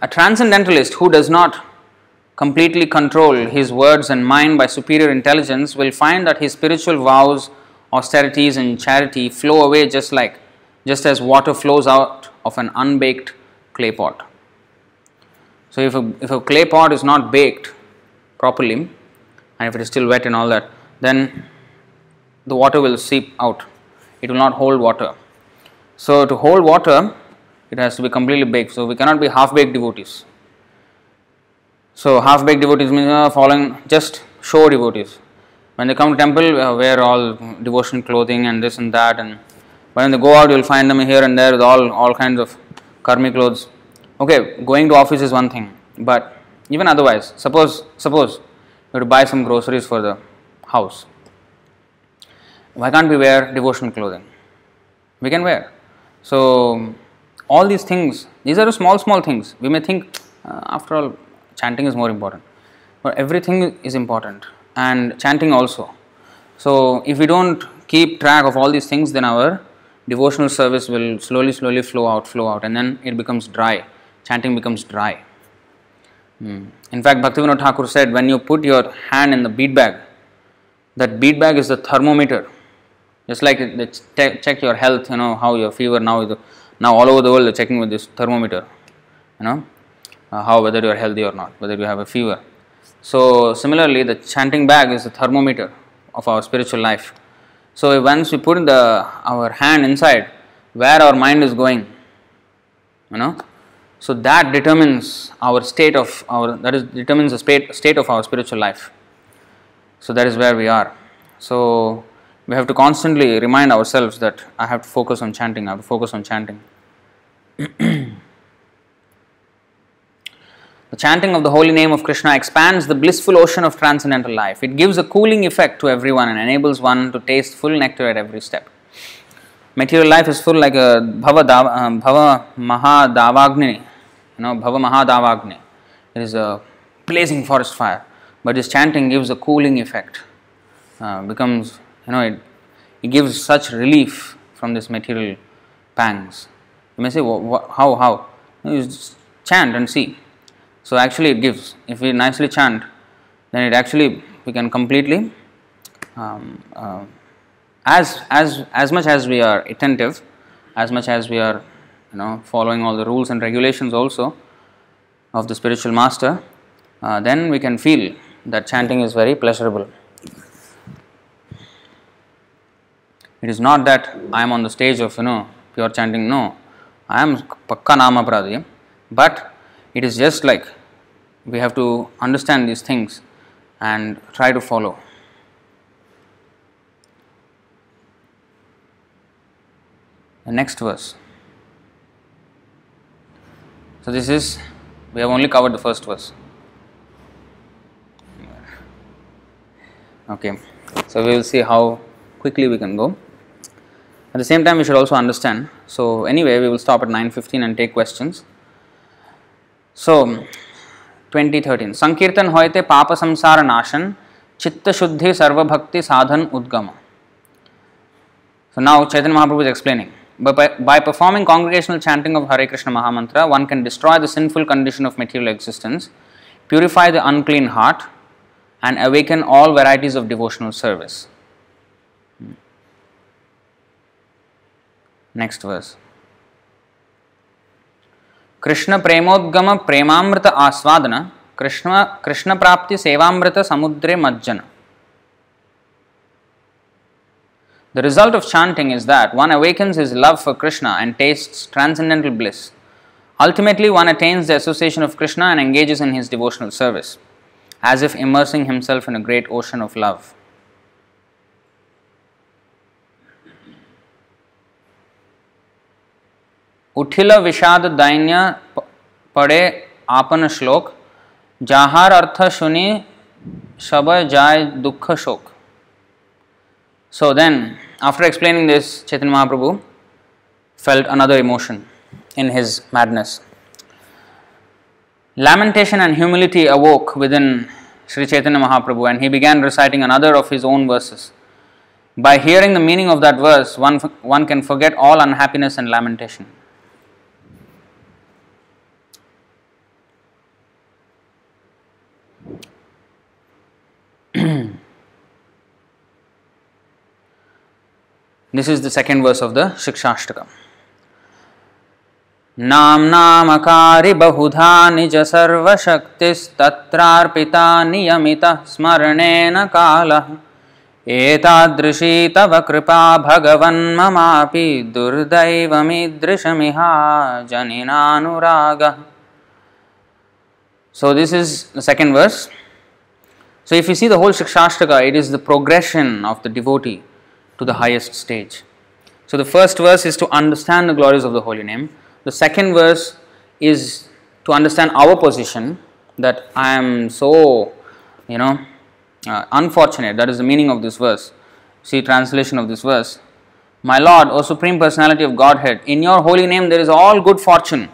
A transcendentalist who does not completely control his words and mind by superior intelligence will find that his spiritual vows, austerities, and charity flow away just like just as water flows out of an unbaked clay pot. So, if a, if a clay pot is not baked properly, and if it is still wet and all that, then the water will seep out. It will not hold water. So, to hold water, it has to be completely baked. So, we cannot be half baked devotees. So, half baked devotees means uh, following just show devotees. When they come to temple, uh, wear all devotion clothing and this and that, and when they go out, you will find them here and there with all all kinds of karmi clothes. Okay, going to office is one thing, but even otherwise, suppose suppose you have to buy some groceries for the house. Why can't we wear devotional clothing? We can wear. So, all these things, these are small, small things. We may think, uh, after all, chanting is more important. But everything is important, and chanting also. So, if we don't keep track of all these things, then our devotional service will slowly, slowly flow out, flow out, and then it becomes dry. Chanting becomes dry. Hmm. In fact, Bhaktivinoda Thakur said, when you put your hand in the bead bag, that bead bag is the thermometer just like check your health, you know, how your fever now, is, now all over the world they're checking with this thermometer, you know, uh, how whether you're healthy or not, whether you have a fever. So, similarly, the chanting bag is the thermometer of our spiritual life. So, once we put the our hand inside, where our mind is going, you know, so that determines our state of our that is determines the state state of our spiritual life. So that is where we are. So we have to constantly remind ourselves that I have to focus on chanting, I have to focus on chanting. The chanting of the holy name of Krishna expands the blissful ocean of transcendental life. It gives a cooling effect to everyone and enables one to taste full nectar at every step. Material life is full like a bhava, dav, uh, bhava maha davagni, you know, bhava maha davagni. It is a blazing forest fire, but this chanting gives a cooling effect. Uh, becomes, you know, it, it gives such relief from this material pangs. You may say, wh- wh- how, how? You just chant and see. So actually, it gives. If we nicely chant, then it actually we can completely, um, uh, as as as much as we are attentive, as much as we are, you know, following all the rules and regulations also of the spiritual master, uh, then we can feel that chanting is very pleasurable. It is not that I am on the stage of you know pure chanting. No, I am pakka nama pradi, but it is just like we have to understand these things and try to follow. The next verse. So, this is, we have only covered the first verse. Okay, so we will see how quickly we can go. At the same time, we should also understand. So, anyway, we will stop at 9.15 and take questions. So, 2013. Sankirtan hoite papa samsara nashan, chitta shuddhi sarva bhakti sadhan udgama. So, now Chaitanya Mahaprabhu is explaining. By, by performing congregational chanting of Hare Krishna Mahamantra, one can destroy the sinful condition of material existence, purify the unclean heart, and awaken all varieties of devotional service. Next verse. Krishna प्रेमोद्गम प्रेमामृत आस्वादन कृष्ण कृष्ण प्राप्ति सेवामृत समुद्रे मज्जन The result of chanting is that one awakens his love for Krishna and tastes transcendental bliss. Ultimately, one attains the association of Krishna and engages in his devotional service, as if immersing himself in a great ocean of love. उठिल विषाद दैन्य पड़े आपन श्लोक जाहार अर्थ सुनी शब जाय दुख शोक So then, after explaining this, Chaitanya Mahaprabhu felt another emotion in his madness. Lamentation and humility awoke within Sri Chaitanya Mahaprabhu and he began reciting another of his own verses. By hearing the meaning of that verse, one, one can forget all unhappiness and lamentation. This is the second verse of the Shikshashtaka. नाम्नामकारि बहुधा निज सर्वशक्तिस्तत्रार्पिता नियमितः स्मरणेन कालः एतादृशी तव कृपा भगवन्ममापि दुर्दैवमीदृशमिहा जनिनानुरागः So this is the second verse. So if you see the whole Shikshashtaka, it is the progression of the devotee to the highest stage. So the first verse is to understand the glories of the holy name. The second verse is to understand our position that I am so, you know, uh, unfortunate. That is the meaning of this verse. See translation of this verse. My Lord, O Supreme Personality of Godhead, in your holy name there is all good fortune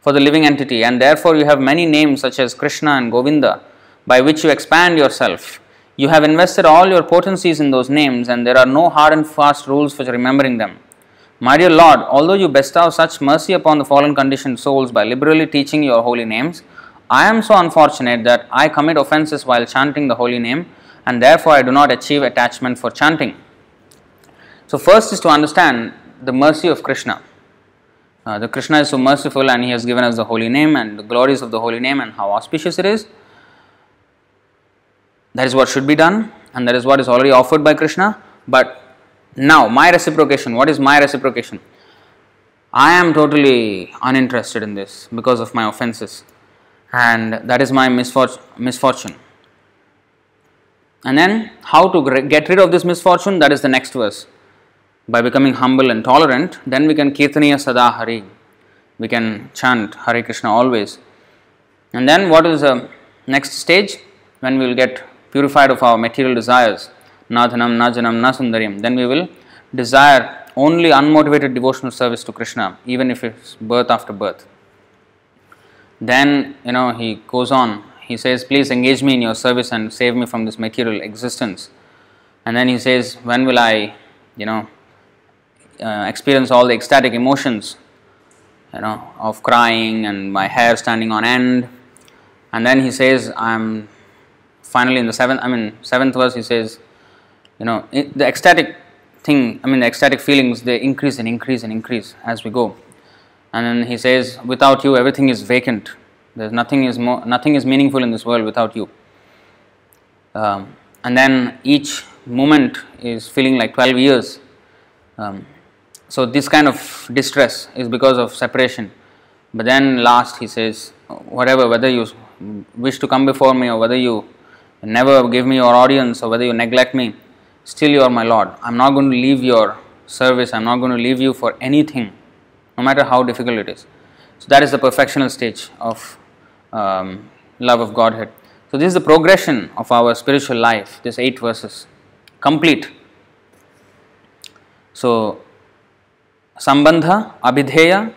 for the living entity, and therefore you have many names such as Krishna and Govinda by which you expand yourself. You have invested all your potencies in those names, and there are no hard and fast rules for remembering them. My dear Lord, although you bestow such mercy upon the fallen conditioned souls by liberally teaching your holy names, I am so unfortunate that I commit offenses while chanting the holy name, and therefore I do not achieve attachment for chanting. So, first is to understand the mercy of Krishna. Uh, the Krishna is so merciful and he has given us the holy name and the glories of the holy name and how auspicious it is. That is what should be done, and that is what is already offered by Krishna. But now, my reciprocation what is my reciprocation? I am totally uninterested in this because of my offenses, and that is my misfortune. And then, how to get rid of this misfortune? That is the next verse. By becoming humble and tolerant, then we can kirtaniya sada hari. We can chant Hare Krishna always. And then what is the next stage? When we will get purified of our material desires, nadhanam, najanam, nasundarim, then we will desire only unmotivated devotional service to Krishna, even if it's birth after birth. Then, you know, he goes on, he says, Please engage me in your service and save me from this material existence. And then he says, When will I, you know, uh, experience all the ecstatic emotions, you know, of crying and my hair standing on end? And then he says, I'm finally in the seventh, I mean, seventh verse, he says, you know, the ecstatic thing, I mean, the ecstatic feelings, they increase and increase and increase as we go. And then he says, without you, everything is vacant. There's nothing is more, nothing is meaningful in this world without you. Um, and then each moment is feeling like 12 years. Um, so this kind of distress is because of separation. But then last he says, whatever, whether you wish to come before me or whether you never give me your audience or whether you neglect me, still you are my Lord. I'm not going to leave your service, I'm not going to leave you for anything no matter how difficult it is. So, that is the perfectional stage of um, love of Godhead. So, this is the progression of our spiritual life, these eight verses, complete. So, Sambandha, Abhidheya,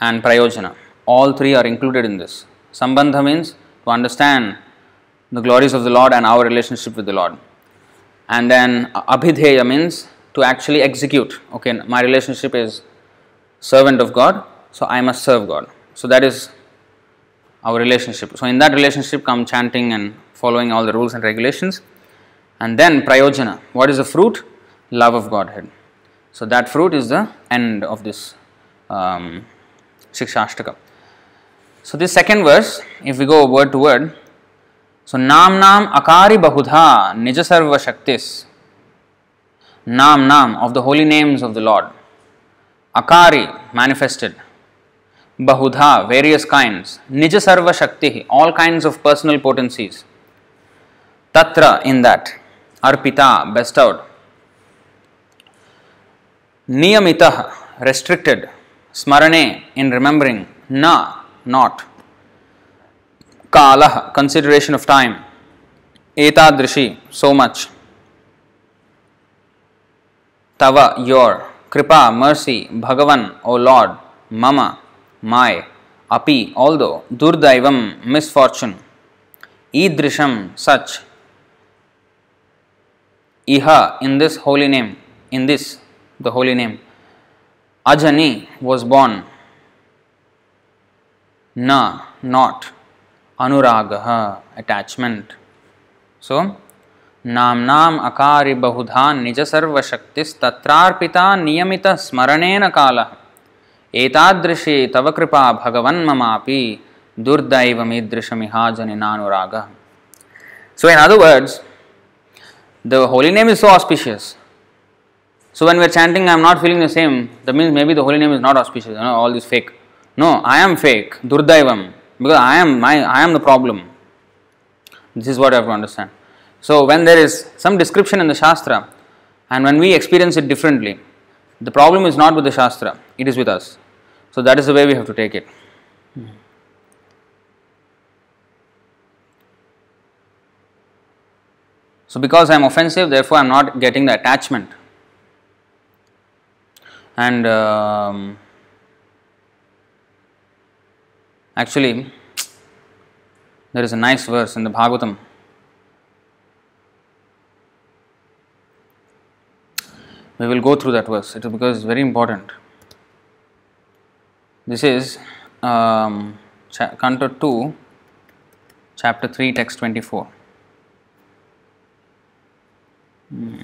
and Prayojana, all three are included in this. Sambandha means to understand the glories of the Lord and our relationship with the Lord. And then Abhidheya means to actually execute. Okay, my relationship is servant of God, so I must serve God. So that is our relationship. So in that relationship come chanting and following all the rules and regulations. And then prayojana. What is the fruit? Love of Godhead. So that fruit is the end of this um, Shikshashtaka. So this second verse, if we go word to word, so नाम नाम अकारि बहुधा निज सर्वशक्ति नाम नाम of the holy names of the lord अकारि manifested बहुधा various kinds निज सर्व all kinds of personal potencies तत्र इन दैट अर्पिता बेस्ट आउट नियमित रेस्ट्रिक्टेड स्मरणे इन रिमेंबरिंग न not Kala consideration of time. Etadrishi so much. Tava your. Kripa mercy. Bhagavan O Lord. Mama my. Api although. Durdaivam misfortune. Idrisham such. Iha in this holy name. In this the holy name. Ajani was born. Na not. अनुराग attachment so नामनाम अकारि बहुधा निज सर्वशक्तिस्तत्रार्पिता नियमित स्मरणेन काल। एतादृशी तव कृपा भगवन् ममापि दुर्दैवमीदृशमिहा जनिनानुराग so in other words the holy name is so auspicious so when we are chanting I am not feeling the same the mean may be the holy name is not auspicious no all this fake no I am fake दुर्दैवम Because I am my I am the problem. This is what I have to understand. So when there is some description in the Shastra and when we experience it differently, the problem is not with the Shastra, it is with us. So that is the way we have to take it. So because I am offensive, therefore I am not getting the attachment. And um, actually, there is a nice verse in the Bhagavatam. We will go through that verse it is because it's very important. This is um, cha- Canto 2, Chapter 3, Text 24. Hmm.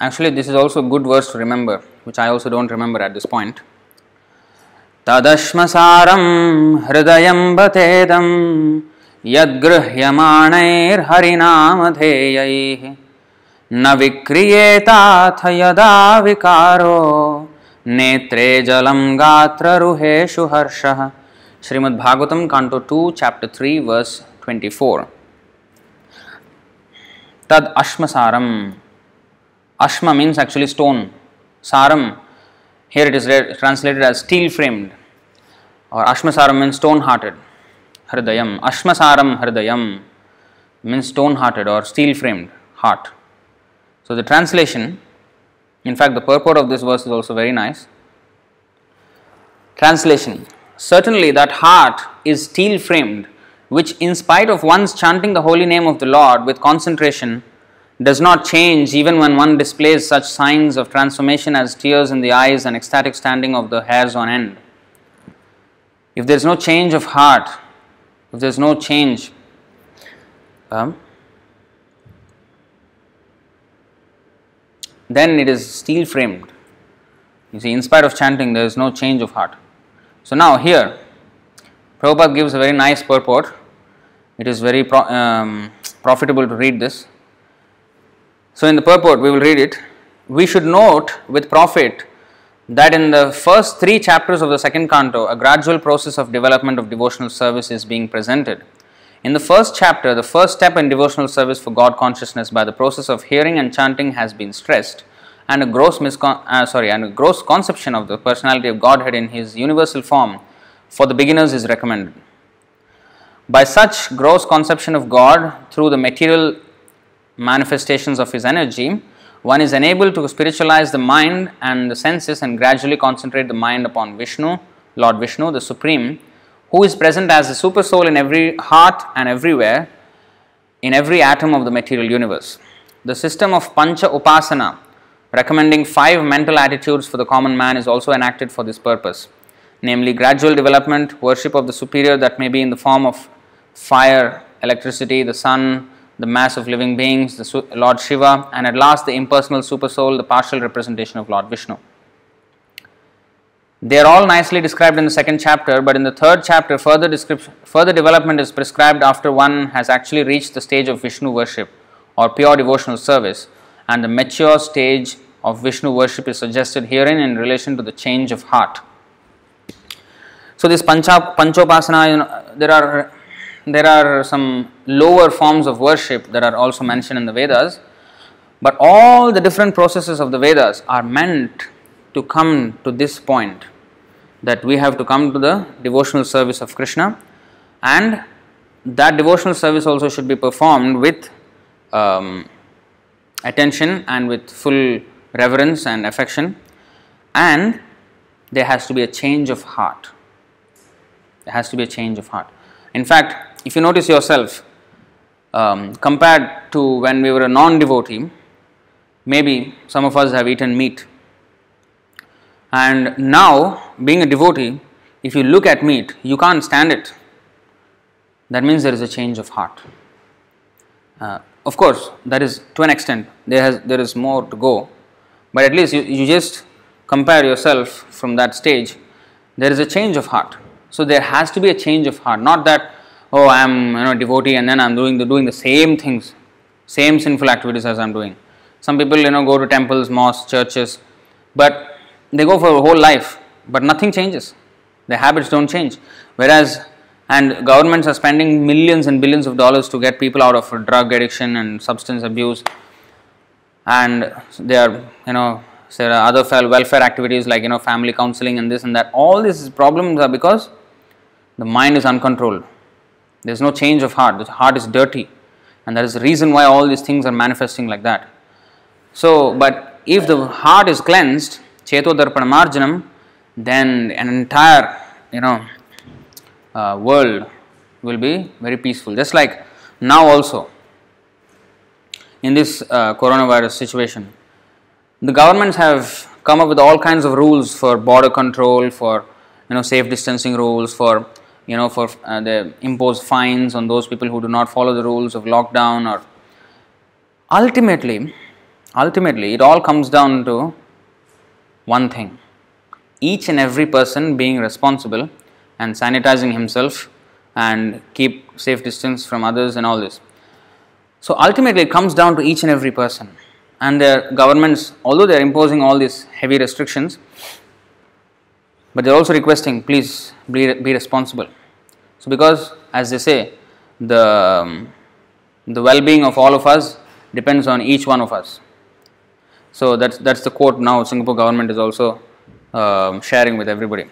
Actually, this is also a good verse to remember, which I also don't remember at this point. तदश्मसारं हृदयं बतेदं यद्गृह्यमाणैर्हरिनामधेयैः न विक्रियेताथ यदा विकारो नेत्रे जलं गात्ररुहेषु हर्षः श्रीमद्भागवतम कांटो 2 chapter 3 verse 24 Tad Ashmasaram. Ashma means actually stone. Saram, here it is translated as steel framed. Or Ashma Ashmasaram means stone hearted. Hridayam. Ashmasaram Hridayam means stone hearted or steel framed heart. So the translation, in fact, the purport of this verse is also very nice. Translation Certainly, that heart is steel framed, which, in spite of one's chanting the holy name of the Lord with concentration, does not change even when one displays such signs of transformation as tears in the eyes and ecstatic standing of the hairs on end. If there is no change of heart, if there is no change, um, then it is steel framed. You see, in spite of chanting, there is no change of heart. So now here, Prabhupada gives a very nice purport. It is very pro- um, profitable to read this. So in the purport, we will read it. We should note with profit that in the first three chapters of the second canto, a gradual process of development of devotional service is being presented. In the first chapter, the first step in devotional service for God consciousness by the process of hearing and chanting has been stressed, and a gross miscon- uh, sorry, and a gross conception of the personality of Godhead in His universal form for the beginners is recommended. By such gross conception of God through the material manifestations of His energy, one is enabled to spiritualize the mind and the senses and gradually concentrate the mind upon Vishnu, Lord Vishnu, the Supreme, who is present as the super soul in every heart and everywhere, in every atom of the material universe. The system of Pancha Upasana, recommending five mental attitudes for the common man, is also enacted for this purpose namely, gradual development, worship of the superior that may be in the form of fire, electricity, the sun, the mass of living beings, the Lord Shiva, and at last the impersonal super soul, the partial representation of Lord Vishnu. They are all nicely described in the second chapter, but in the third chapter, further description, further development is prescribed after one has actually reached the stage of Vishnu worship or pure devotional service, and the mature stage of Vishnu worship is suggested herein in relation to the change of heart. So this pancha, panchopasana, you know, there are there are some lower forms of worship that are also mentioned in the Vedas, but all the different processes of the Vedas are meant to come to this point that we have to come to the devotional service of Krishna, and that devotional service also should be performed with um, attention and with full reverence and affection, and there has to be a change of heart. There has to be a change of heart. In fact, if you notice yourself, um, compared to when we were a non devotee, maybe some of us have eaten meat. And now, being a devotee, if you look at meat, you can't stand it. That means there is a change of heart. Uh, of course, that is to an extent, there, has, there is more to go, but at least you, you just compare yourself from that stage, there is a change of heart. So there has to be a change of heart, not that oh I am you know devotee and then I am doing the doing the same things, same sinful activities as I am doing. Some people you know go to temples, mosques, churches, but they go for a whole life, but nothing changes. Their habits don't change. Whereas and governments are spending millions and billions of dollars to get people out of drug addiction and substance abuse and they are you know there are other welfare activities like you know family counseling and this and that all these problems are because the mind is uncontrolled there is no change of heart. The heart is dirty. And that is the reason why all these things are manifesting like that. So but if the heart is cleansed cheto marjanam then an entire you know uh, world will be very peaceful. Just like now, also in this uh, coronavirus situation, the governments have come up with all kinds of rules for border control, for you know safe distancing rules, for you know for uh, they impose fines on those people who do not follow the rules of lockdown. Or ultimately, ultimately, it all comes down to one thing: each and every person being responsible and sanitizing himself and keep safe distance from others and all this. So ultimately, it comes down to each and every person. And their governments, although they are imposing all these heavy restrictions, but they are also requesting, please be, be responsible. So, because as they say, the, um, the well being of all of us depends on each one of us. So that's that's the quote now Singapore government is also um, sharing with everybody.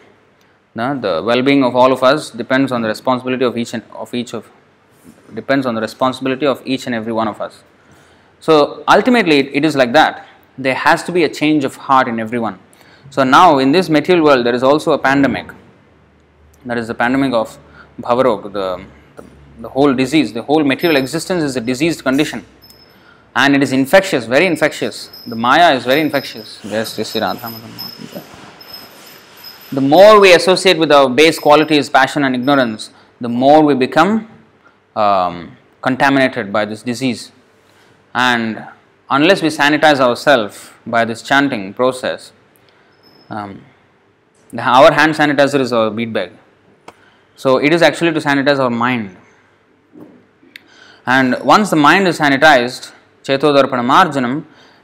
Now, the well-being of all of us depends on the responsibility of each and of each of depends on the responsibility of each and every one of us. So ultimately, it, it is like that. There has to be a change of heart in everyone. So now, in this material world, there is also a pandemic. That is the pandemic of Bhavarog, the, the, the whole disease, the whole material existence is a diseased condition and it is infectious, very infectious. The Maya is very infectious. Yes, yes, The more we associate with our base qualities, passion, and ignorance, the more we become um, contaminated by this disease. And unless we sanitize ourselves by this chanting process, um, our hand sanitizer is our bead bag. So it is actually to sanitize our mind. And once the mind is sanitized, Chetodarpana Marjanam,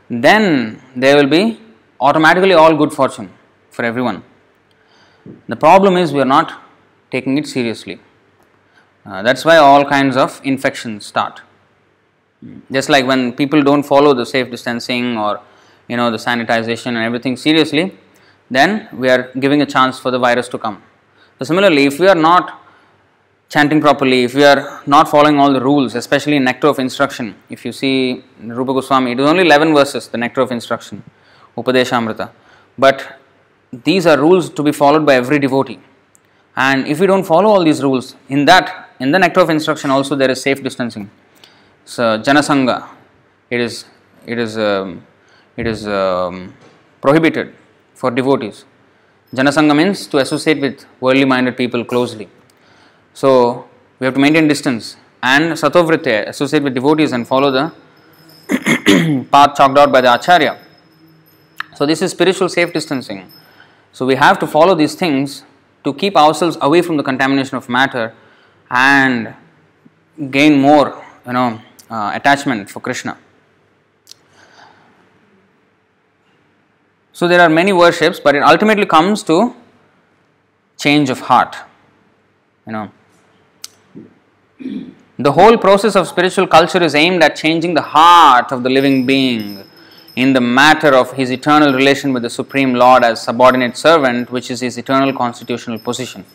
then there will be automatically all good fortune for everyone. The problem is we are not taking it seriously. Uh, that's why all kinds of infections start. Just like when people don't follow the safe distancing or you know the sanitization and everything seriously, then we are giving a chance for the virus to come. So similarly, if we are not chanting properly, if we are not following all the rules, especially in Nectar of Instruction, if you see Rupa Goswami, it is only 11 verses, the Nectar of Instruction, Upadeshamrita. But these are rules to be followed by every devotee. And if we don't follow all these rules, in that, in the Nectar of Instruction also there is safe distancing. So, Janasanga, it is, it is, um, it is um, prohibited for devotees. Janasanga means to associate with worldly minded people closely. So we have to maintain distance and satovritte, associate with devotees and follow the path chalked out by the acharya. So this is spiritual safe distancing. So we have to follow these things to keep ourselves away from the contamination of matter and gain more, you know, uh, attachment for Krishna. So there are many worships, but it ultimately comes to change of heart. You know, the whole process of spiritual culture is aimed at changing the heart of the living being in the matter of his eternal relation with the Supreme Lord as subordinate servant, which is his eternal constitutional position.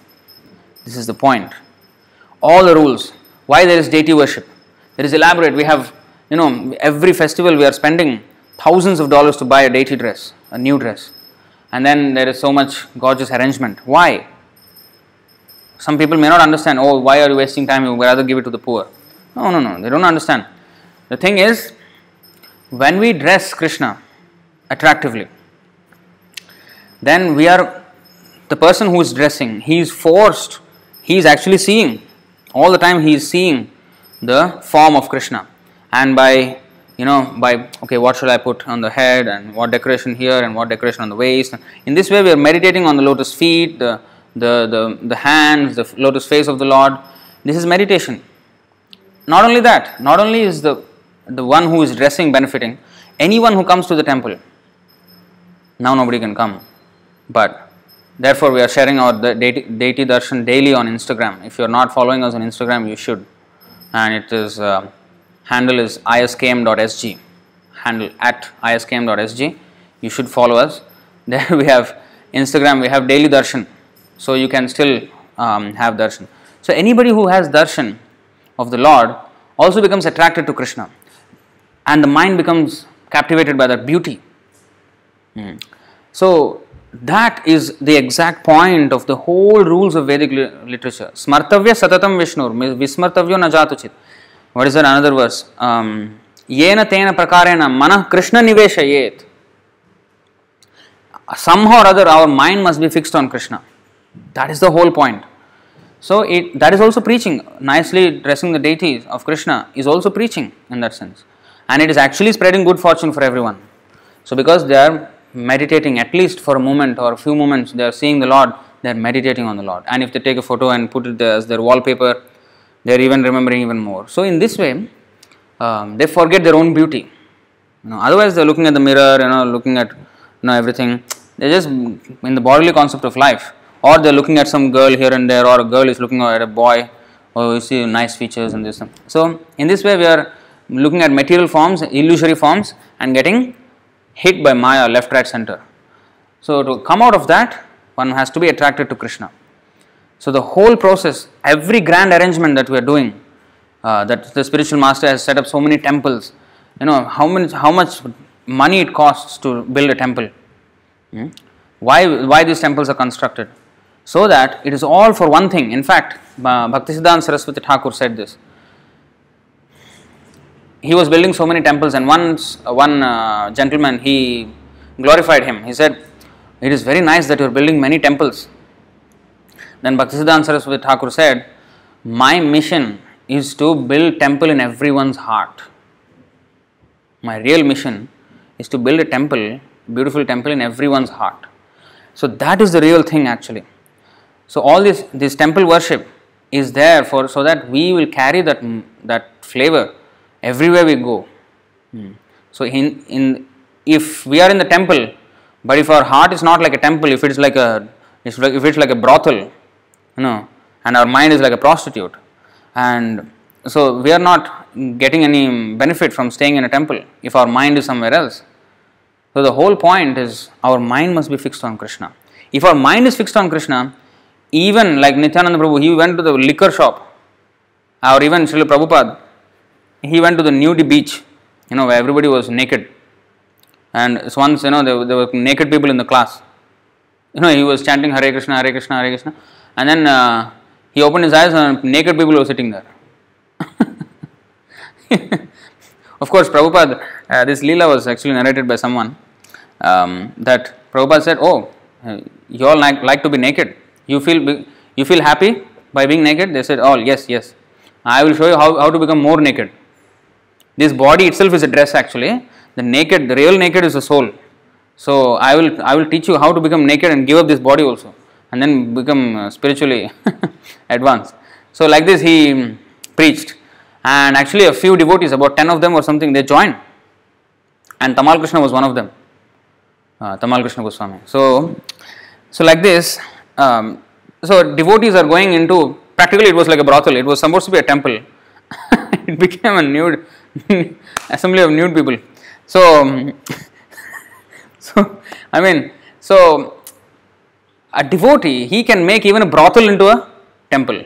This is the point. All the rules. Why there is deity worship? There is elaborate. We have, you know, every festival we are spending thousands of dollars to buy a deity dress, a new dress. And then there is so much gorgeous arrangement. Why? Some people may not understand, oh, why are you wasting time? You would rather give it to the poor. No, no, no, they don't understand. The thing is, when we dress Krishna attractively, then we are the person who is dressing, he is forced, he is actually seeing, all the time he is seeing the form of Krishna. And by you know, by okay, what should I put on the head and what decoration here and what decoration on the waist. In this way, we are meditating on the lotus feet, the the, the, the hands, the lotus face of the Lord. This is meditation. Not only that, not only is the, the one who is dressing benefiting, anyone who comes to the temple, now nobody can come. But therefore, we are sharing our deity, deity darshan daily on Instagram. If you are not following us on Instagram, you should. And it is uh, handle is iskm.sg, handle at iskm.sg. You should follow us. There we have Instagram, we have daily darshan so you can still um, have darshan. So anybody who has darshan of the Lord also becomes attracted to Krishna, and the mind becomes captivated by that beauty. Mm. So that is the exact point of the whole rules of Vedic literature. Smartavya satatam Vishnu, vismartavyo najatuchit. What is that another verse? Um, Yena tena prakarena manah Krishna niveshayet. Somehow or other, our mind must be fixed on Krishna. That is the whole point. So that is also preaching. Nicely dressing the deities of Krishna is also preaching in that sense. And it is actually spreading good fortune for everyone. So because they are meditating at least for a moment or a few moments, they are seeing the Lord, they are meditating on the Lord. And if they take a photo and put it as their wallpaper, they are even remembering even more. So in this way, um, they forget their own beauty. You know, otherwise they are looking at the mirror, you know, looking at you know everything. They're just in the bodily concept of life or they're looking at some girl here and there or a girl is looking at a boy or you see nice features and this so in this way we are looking at material forms, illusory forms, and getting hit by Maya left, right, center. So, to come out of that, one has to be attracted to Krishna. So, the whole process, every grand arrangement that we are doing, uh, that the spiritual master has set up so many temples, you know, how, many, how much money it costs to build a temple. Hmm? Why, why these temples are constructed? So that it is all for one thing. In fact, Bhaktisiddhanta Saraswati Thakur said this he was building so many temples and once uh, one uh, gentleman he glorified him he said it is very nice that you are building many temples then bhaktisiddhanta saraswati thakur said my mission is to build temple in everyone's heart my real mission is to build a temple beautiful temple in everyone's heart so that is the real thing actually so all this this temple worship is there for so that we will carry that that flavor everywhere we go. Hmm. So, in, in if we are in the temple, but if our heart is not like a temple, if it is like a if it's like a brothel, you know, and our mind is like a prostitute, and so we are not getting any benefit from staying in a temple if our mind is somewhere else. So the whole point is our mind must be fixed on Krishna. If our mind is fixed on Krishna, even like Nityananda Prabhu, he went to the liquor shop, or even Srila Prabhupada, he went to the nude beach, you know, where everybody was naked. And once, you know, there, there were naked people in the class. You know, he was chanting Hare Krishna, Hare Krishna, Hare Krishna. And then uh, he opened his eyes and naked people were sitting there. of course, Prabhupada, uh, this Leela was actually narrated by someone um, that Prabhupada said, Oh, you all like, like to be naked. You feel, you feel happy by being naked? They said, Oh, yes, yes. I will show you how, how to become more naked. This body itself is a dress actually. The naked, the real naked is the soul. So I will I will teach you how to become naked and give up this body also, and then become uh, spiritually advanced. So like this he um, preached, and actually a few devotees, about ten of them or something, they joined, and Tamal Krishna was one of them. Uh, Tamal Krishna Goswami. So so like this, um, so devotees are going into practically it was like a brothel. It was supposed to be a temple. it became a nude assembly of nude people. So, so I mean, so a devotee he can make even a brothel into a temple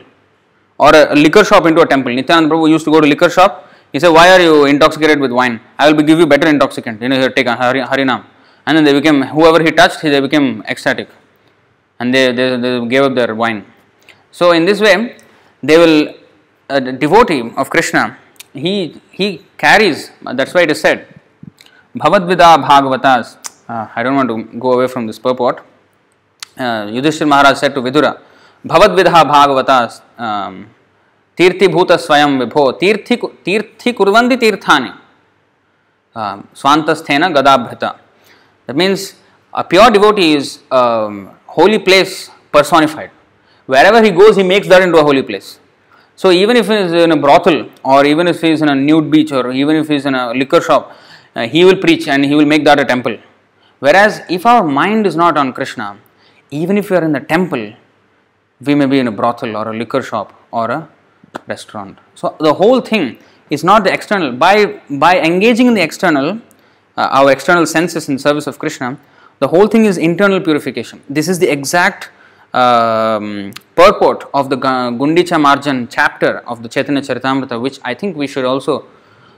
or a, liquor shop into a temple. Nityananda Prabhu used to go to liquor shop. He said, "Why are you intoxicated with wine? I will give you better intoxicant. You know, take a Hari, Harinam." And then they became whoever he touched, they became ecstatic, and they, they, they gave up their wine. So in this way, they will a devotee of Krishna he he carries that's why it is said Bhavadvida Bhagavatas uh, I don't want to go away from this purport Yudhishthira Maharaj said to Vidura, भवद्विधा भागवत तीर्थीभूत स्वयं विभो, तीर्थी तीर्थी कुर्वन्ति तीर्थानि स्वांतस्थेन गदाभृत. That means a pure devotee is holy place personified wherever he goes he makes that into a holy place so even if is in a brothel और even if is in a nude beach और even if is in a liquor shop he will preach and he will make that a temple whereas if our mind is not on Krishna even if we are in the temple, we may be in a brothel or a liquor shop or a restaurant. So the whole thing is not the external. By by engaging in the external, uh, our external senses in service of Krishna, the whole thing is internal purification. This is the exact um, purport of the Gundicha Marjan chapter of the Chaitanya Charitamrita, which I think we should also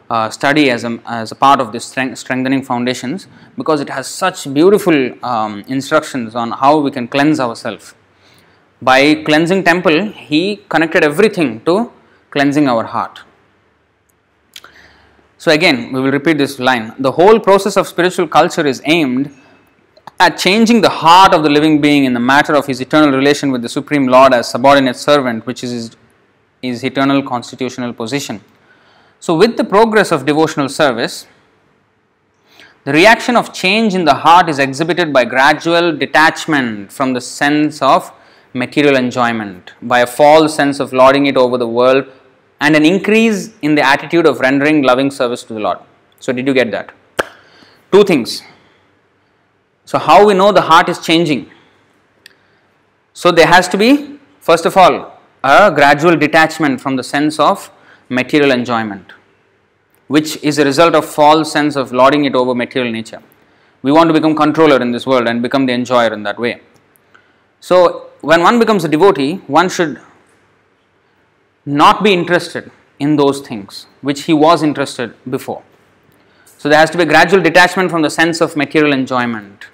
uh, study as a, as a part of this strengthening foundations because it has such beautiful um, instructions on how we can cleanse ourselves. By cleansing temple, he connected everything to cleansing our heart. So, again, we will repeat this line the whole process of spiritual culture is aimed at changing the heart of the living being in the matter of his eternal relation with the Supreme Lord as subordinate servant, which is his, his eternal constitutional position. So, with the progress of devotional service, the reaction of change in the heart is exhibited by gradual detachment from the sense of material enjoyment, by a false sense of lording it over the world, and an increase in the attitude of rendering loving service to the Lord. So, did you get that? Two things so, how we know the heart is changing? So, there has to be, first of all, a gradual detachment from the sense of material enjoyment. Which is a result of false sense of lording it over material nature. We want to become controller in this world and become the enjoyer in that way. So, when one becomes a devotee, one should not be interested in those things which he was interested before. So there has to be a gradual detachment from the sense of material enjoyment.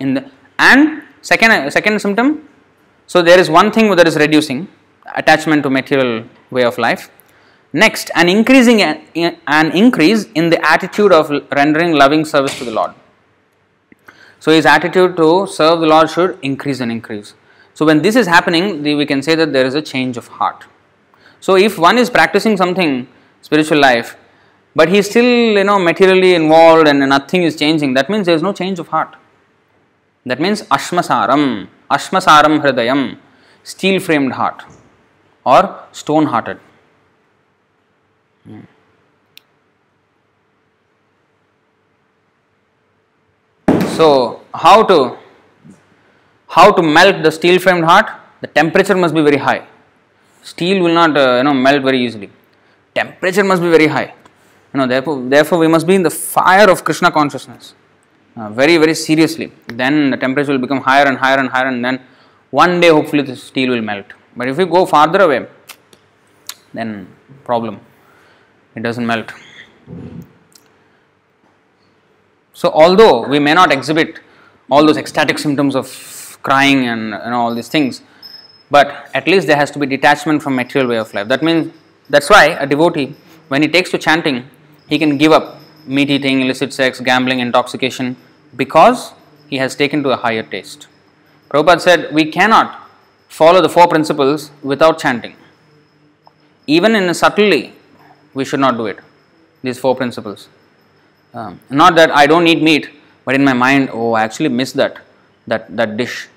In the and second second symptom, so there is one thing that is reducing attachment to material way of life. Next, an increasing an increase in the attitude of rendering loving service to the Lord. So his attitude to serve the Lord should increase and increase. So when this is happening, we can say that there is a change of heart. So if one is practicing something spiritual life, but he is still you know materially involved and nothing is changing, that means there is no change of heart. That means ashmasaram, ashmasaram hridayam, steel framed heart or stone hearted. So how to how to melt the steel framed heart? The temperature must be very high. Steel will not uh, you know melt very easily. Temperature must be very high. You know therefore therefore we must be in the fire of Krishna consciousness. Uh, very very seriously. Then the temperature will become higher and higher and higher, and then one day hopefully the steel will melt. But if we go farther away, then problem. It doesn't melt. So although we may not exhibit all those ecstatic symptoms of crying and you know, all these things, but at least there has to be detachment from material way of life. That means that's why a devotee, when he takes to chanting, he can give up meat eating, illicit sex, gambling, intoxication, because he has taken to a higher taste. Prabhupada said we cannot follow the four principles without chanting. Even in a subtly, we should not do it. These four principles. Um, not that I don't eat meat, but in my mind, oh, I actually miss that, that, that dish.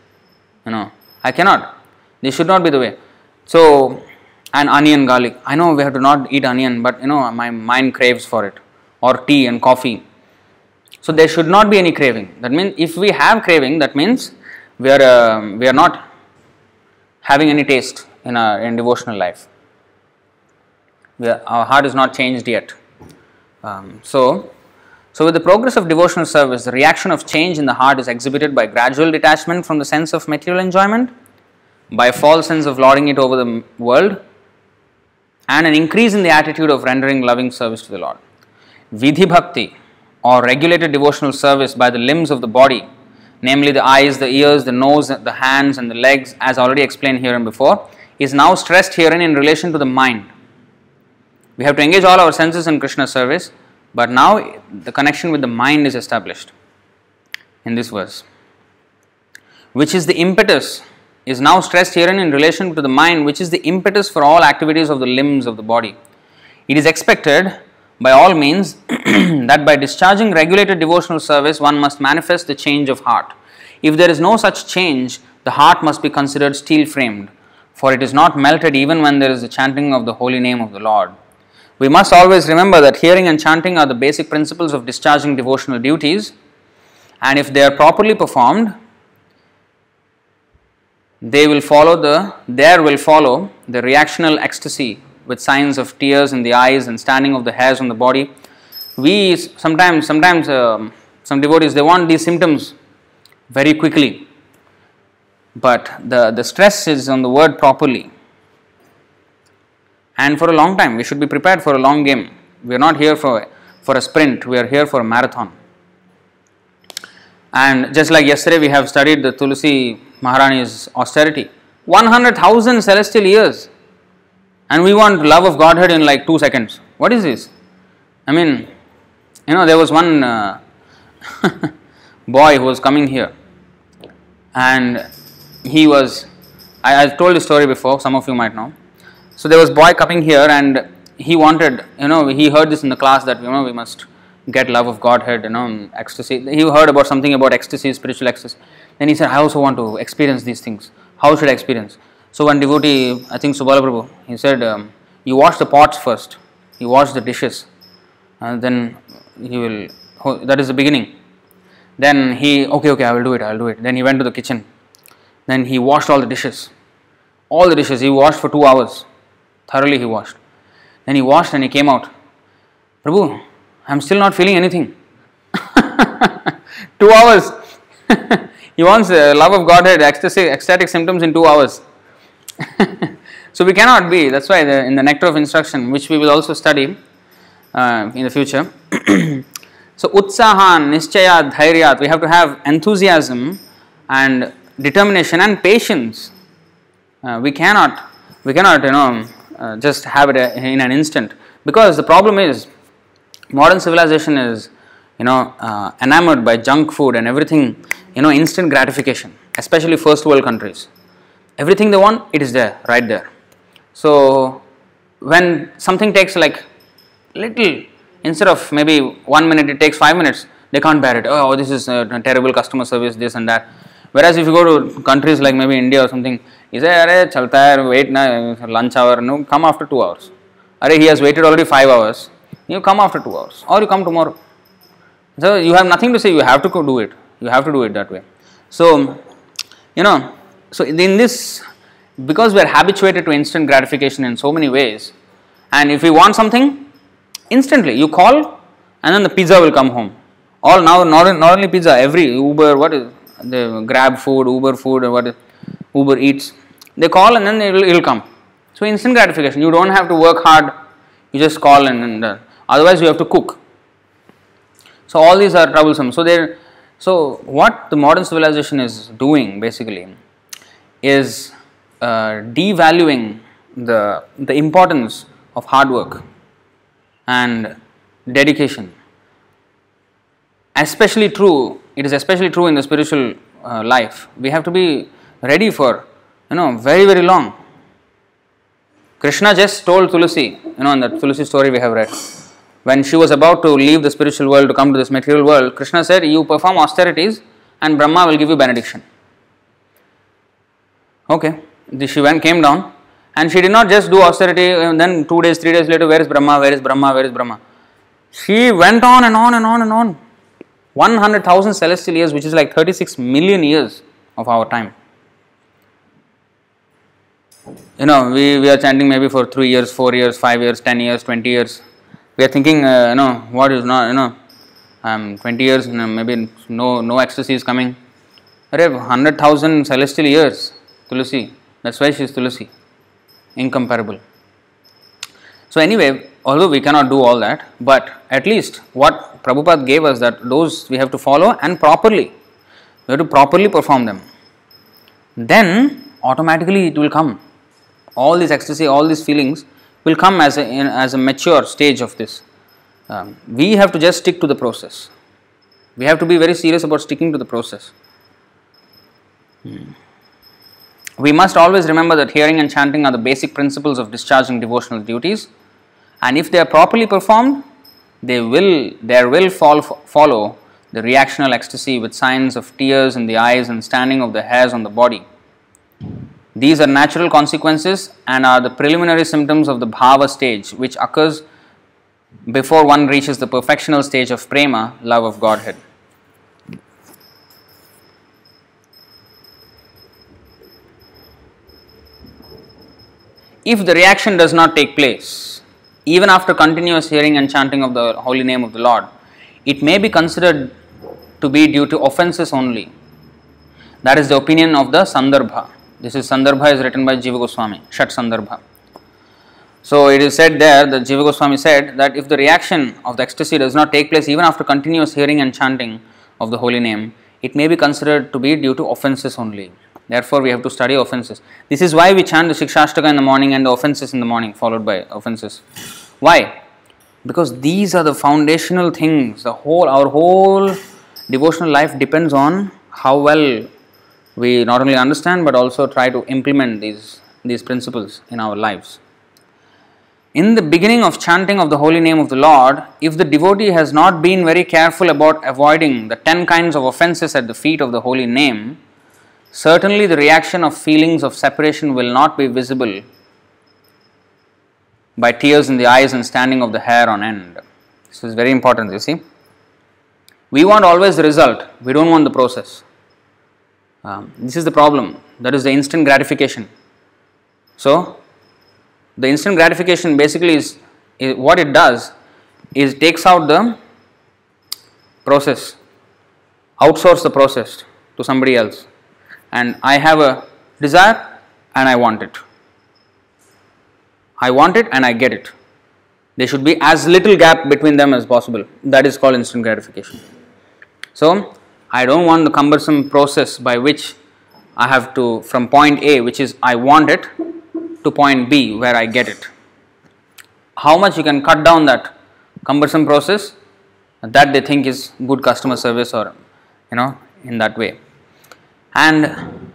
You know, I cannot. This should not be the way. So, and onion, garlic. I know we have to not eat onion, but you know, my mind craves for it. Or tea and coffee. So, there should not be any craving. That means, if we have craving, that means we are, uh, we are not having any taste in our in devotional life. Are, our heart is not changed yet. Um, so, so, with the progress of devotional service, the reaction of change in the heart is exhibited by gradual detachment from the sense of material enjoyment, by a false sense of lording it over the world, and an increase in the attitude of rendering loving service to the Lord. Vidhi bhakti, or regulated devotional service by the limbs of the body, namely the eyes, the ears, the nose, the hands, and the legs, as already explained here and before, is now stressed herein in relation to the mind. We have to engage all our senses in Krishna service but now the connection with the mind is established in this verse, which is the impetus, is now stressed herein in relation to the mind, which is the impetus for all activities of the limbs of the body. It is expected by all means that by discharging regulated devotional service, one must manifest the change of heart. If there is no such change, the heart must be considered steel framed, for it is not melted even when there is the chanting of the holy name of the Lord. We must always remember that hearing and chanting are the basic principles of discharging devotional duties, and if they are properly performed, they will follow the there will follow the reactional ecstasy with signs of tears in the eyes and standing of the hairs on the body. We sometimes sometimes um, some devotees they want these symptoms very quickly, but the the stress is on the word properly and for a long time. We should be prepared for a long game. We are not here for, for a sprint, we are here for a marathon. And just like yesterday, we have studied the Tulsi Maharani's austerity 100,000 celestial years, and we want love of Godhead in like two seconds. What is this? I mean, you know, there was one uh, boy who was coming here, and he was. I, I've told the story before, some of you might know so there was boy coming here and he wanted, you know, he heard this in the class that you know we must get love of Godhead, you know, ecstasy. He heard about something about ecstasy, spiritual ecstasy. Then he said, I also want to experience these things. How should I experience? So one devotee, I think Subala Prabhu, he said, um, you wash the pots first, you wash the dishes, and then he will. Oh, that is the beginning. Then he, okay, okay, I will do it, I will do it. Then he went to the kitchen. Then he washed all the dishes. All the dishes he washed for two hours thoroughly he washed. Then he washed and he came out. Prabhu, I'm still not feeling anything. two hours. he wants uh, love of Godhead, ecstasy, ecstatic symptoms in two hours. so we cannot be. That's why the, in the nectar of instruction, which we will also study uh, in the future. so utsahan, nischayat, dhairyat. We have to have enthusiasm and determination and patience. Uh, we cannot, we cannot, you know, uh, just have it in an instant. Because the problem is modern civilization is you know uh, enamored by junk food and everything you know instant gratification especially first world countries. Everything they want it is there right there. So when something takes like little instead of maybe one minute it takes five minutes they can't bear it. Oh this is a terrible customer service this and that. Whereas if you go to countries like maybe india or something you say अरे चलता है wait ना lunch hour no come after two hours अरे he has waited already five hours you come after two hours or you come tomorrow so you have nothing to say you have to do it you have to do it that way so you know so in this because we are habituated to instant gratification in so many ways and if we want something instantly you call and then the pizza will come home all now not, not only pizza every uber what is the grab food uber food or what is uber eats. They call and then it will, it will come. So instant gratification. You don't have to work hard. You just call and, then uh, otherwise you have to cook. So all these are troublesome. So there so what the modern civilization is doing basically is uh, devaluing the the importance of hard work and dedication. Especially true it is especially true in the spiritual uh, life. We have to be ready for you know very very long. Krishna just told tulsi you know in that tulsi story we have read. When she was about to leave the spiritual world to come to this material world krishna said you perform austerities and brahma will give you benediction. Okay. She went came down and she did not just do austerity and then two days three days later where is brahma? Where is brahma? Where is brahma? She went on and on and on and on. 100,000 celestial years, which is like 36 million years of our time. You know, we, we are chanting maybe for 3 years, 4 years, 5 years, 10 years, 20 years. We are thinking, uh, you know, what is not, you know, um, 20 years, you know, maybe no, no ecstasy is coming. have 100,000 celestial years, Tulsi. That's why she is Tulsi. Incomparable. So, anyway, although we cannot do all that, but at least what Prabhupada gave us that those we have to follow and properly. We have to properly perform them. Then automatically it will come. All this ecstasy, all these feelings will come as a, in, as a mature stage of this. Um, we have to just stick to the process. We have to be very serious about sticking to the process. Hmm. We must always remember that hearing and chanting are the basic principles of discharging devotional duties and if they are properly performed, they will there will fall, follow the reactional ecstasy with signs of tears in the eyes and standing of the hairs on the body. These are natural consequences and are the preliminary symptoms of the bhava stage, which occurs before one reaches the perfectional stage of prema, love of Godhead. If the reaction does not take place, even after continuous hearing and chanting of the holy name of the Lord, it may be considered to be due to offenses only. That is the opinion of the Sandarbha. This is Sandarbha is written by Jiva Goswami, Shat Sandarbha. So it is said there that Jiva Goswami said that if the reaction of the ecstasy does not take place even after continuous hearing and chanting of the holy name, it may be considered to be due to offenses only. Therefore, we have to study offenses. This is why we chant the Shikshashtaka in the morning and the offenses in the morning, followed by offenses. Why? Because these are the foundational things. The whole, our whole devotional life depends on how well we not only understand but also try to implement these these principles in our lives. In the beginning of chanting of the holy name of the Lord, if the devotee has not been very careful about avoiding the ten kinds of offenses at the feet of the holy name, certainly the reaction of feelings of separation will not be visible by tears in the eyes and standing of the hair on end. This is very important, you see. We want always the result, we don't want the process. Um, this is the problem, that is the instant gratification. So, the instant gratification basically is, is what it does is takes out the process, outsource the process to somebody else, and I have a desire and I want it. I want it and I get it. There should be as little gap between them as possible. That is called instant gratification. So, I don't want the cumbersome process by which I have to from point A, which is I want it, to point B where I get it. How much you can cut down that cumbersome process that they think is good customer service or you know in that way. And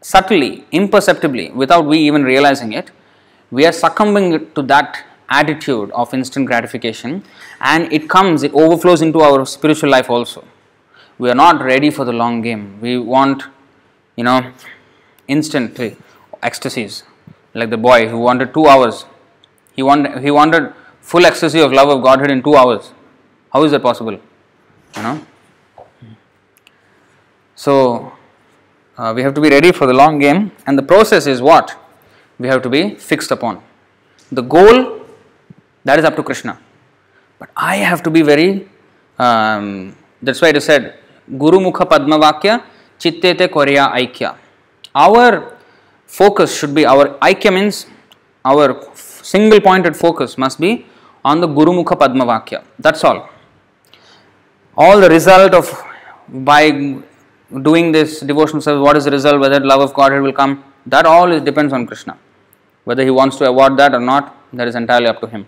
subtly, imperceptibly, without we even realizing it, we are succumbing to that attitude of instant gratification and it comes, it overflows into our spiritual life also. We are not ready for the long game. We want, you know, instant ecstasies. Like the boy who wanted two hours. He wanted, he wanted full ecstasy of love of Godhead in two hours. How is that possible? You know? So, uh, we have to be ready for the long game, and the process is what we have to be fixed upon. The goal that is up to Krishna, but I have to be very. Um, that's why it is said, Guru Mukha Padma Vakya Chittete Korya Aikya. Our focus should be our Aikya means our single pointed focus must be on the Guru Mukha Padma Vakya. That's all. All the result of by doing this devotional service, what is the result, whether love of Godhead will come, that all is depends on Krishna. Whether he wants to award that or not, that is entirely up to him.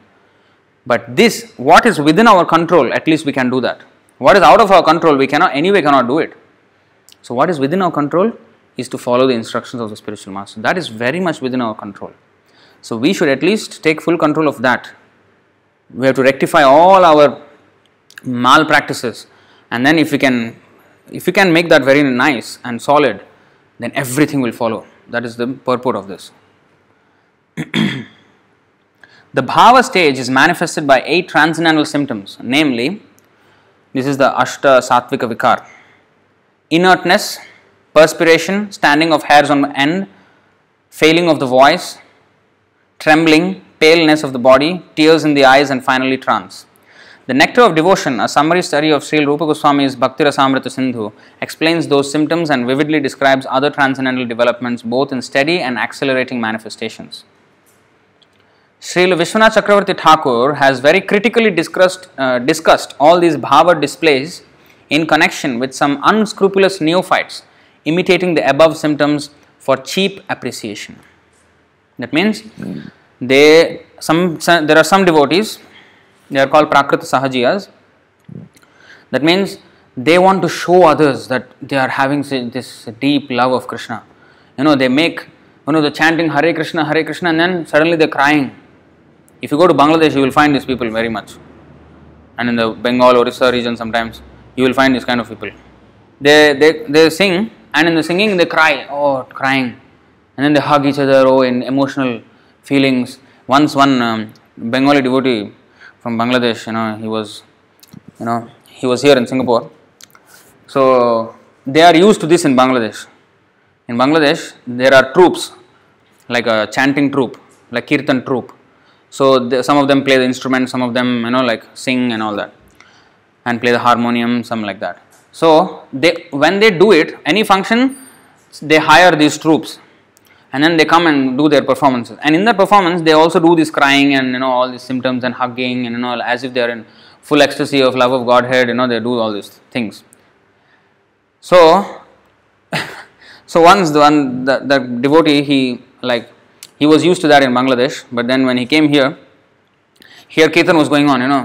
But this, what is within our control, at least we can do that. What is out of our control, we cannot anyway cannot do it. So what is within our control is to follow the instructions of the spiritual master. That is very much within our control. So we should at least take full control of that. We have to rectify all our malpractices, and then if we can if we can make that very nice and solid, then everything will follow. That is the purport of this. the bhava stage is manifested by eight transcendental symptoms, namely, this is the Ashta Sattvika Vikar inertness, perspiration, standing of hairs on end, failing of the voice, trembling, paleness of the body, tears in the eyes, and finally trance. The Nectar of Devotion, a summary study of Sri Rupa Goswami's Bhakti Rasamrita Sindhu, explains those symptoms and vividly describes other transcendental developments both in steady and accelerating manifestations. Sri Vishwanath Chakravarti Thakur has very critically discussed, uh, discussed all these bhava displays in connection with some unscrupulous neophytes imitating the above symptoms for cheap appreciation. That means they some there are some devotees they are called Prakrita Sahajiyas. That means they want to show others that they are having this deep love of Krishna. You know, they make, you know, the chanting Hare Krishna, Hare Krishna, and then suddenly they're crying. If you go to Bangladesh, you will find these people very much. And in the Bengal, Orissa region, sometimes you will find these kind of people. They, they, they sing, and in the singing, they cry, oh, crying. And then they hug each other, oh, in emotional feelings. Once one um, Bengali devotee from Bangladesh. You know, he was, you know, he was here in Singapore. So they are used to this in Bangladesh. In Bangladesh, there are troops, like a chanting troop, like kirtan troop. So some of them play the instrument, some of them, you know, like sing and all that, and play the harmonium, some like that. So they, when they do it, any function, they hire these troops. And then they come and do their performances. And in the performance they also do this crying and you know all these symptoms and hugging and you know as if they are in full ecstasy of love of godhead you know they do all these things. So so once the one the, the devotee he like he was used to that in bangladesh but then when he came here here kirtan was going on you know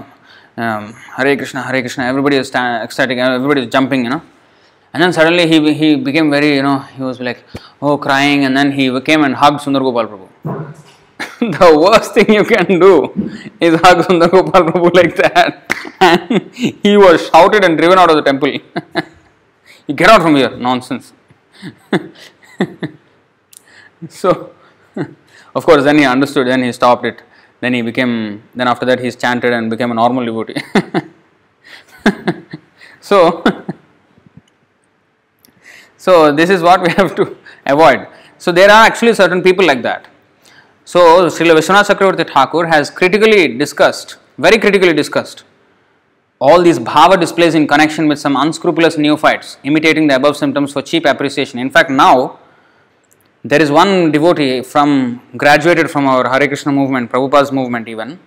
um, hare krishna hare krishna everybody is ecstatic everybody is jumping you know and then suddenly he, he became very, you know, he was like, oh, crying. And then he came and hugged Sundar Gopal Prabhu. the worst thing you can do is hug Sundar Gopal Prabhu like that. And he was shouted and driven out of the temple. you get out from here, nonsense. so, of course, then he understood, then he stopped it. Then he became, then after that, he's chanted and became a normal devotee. so, so, this is what we have to avoid. So, there are actually certain people like that. So, Srila Vishwanath Chakravarti Thakur has critically discussed very critically discussed. All these bhava displays in connection with some unscrupulous neophytes, imitating the above symptoms for cheap appreciation. In fact, now there is one devotee from graduated from our Hare Krishna movement, Prabhupada's movement even.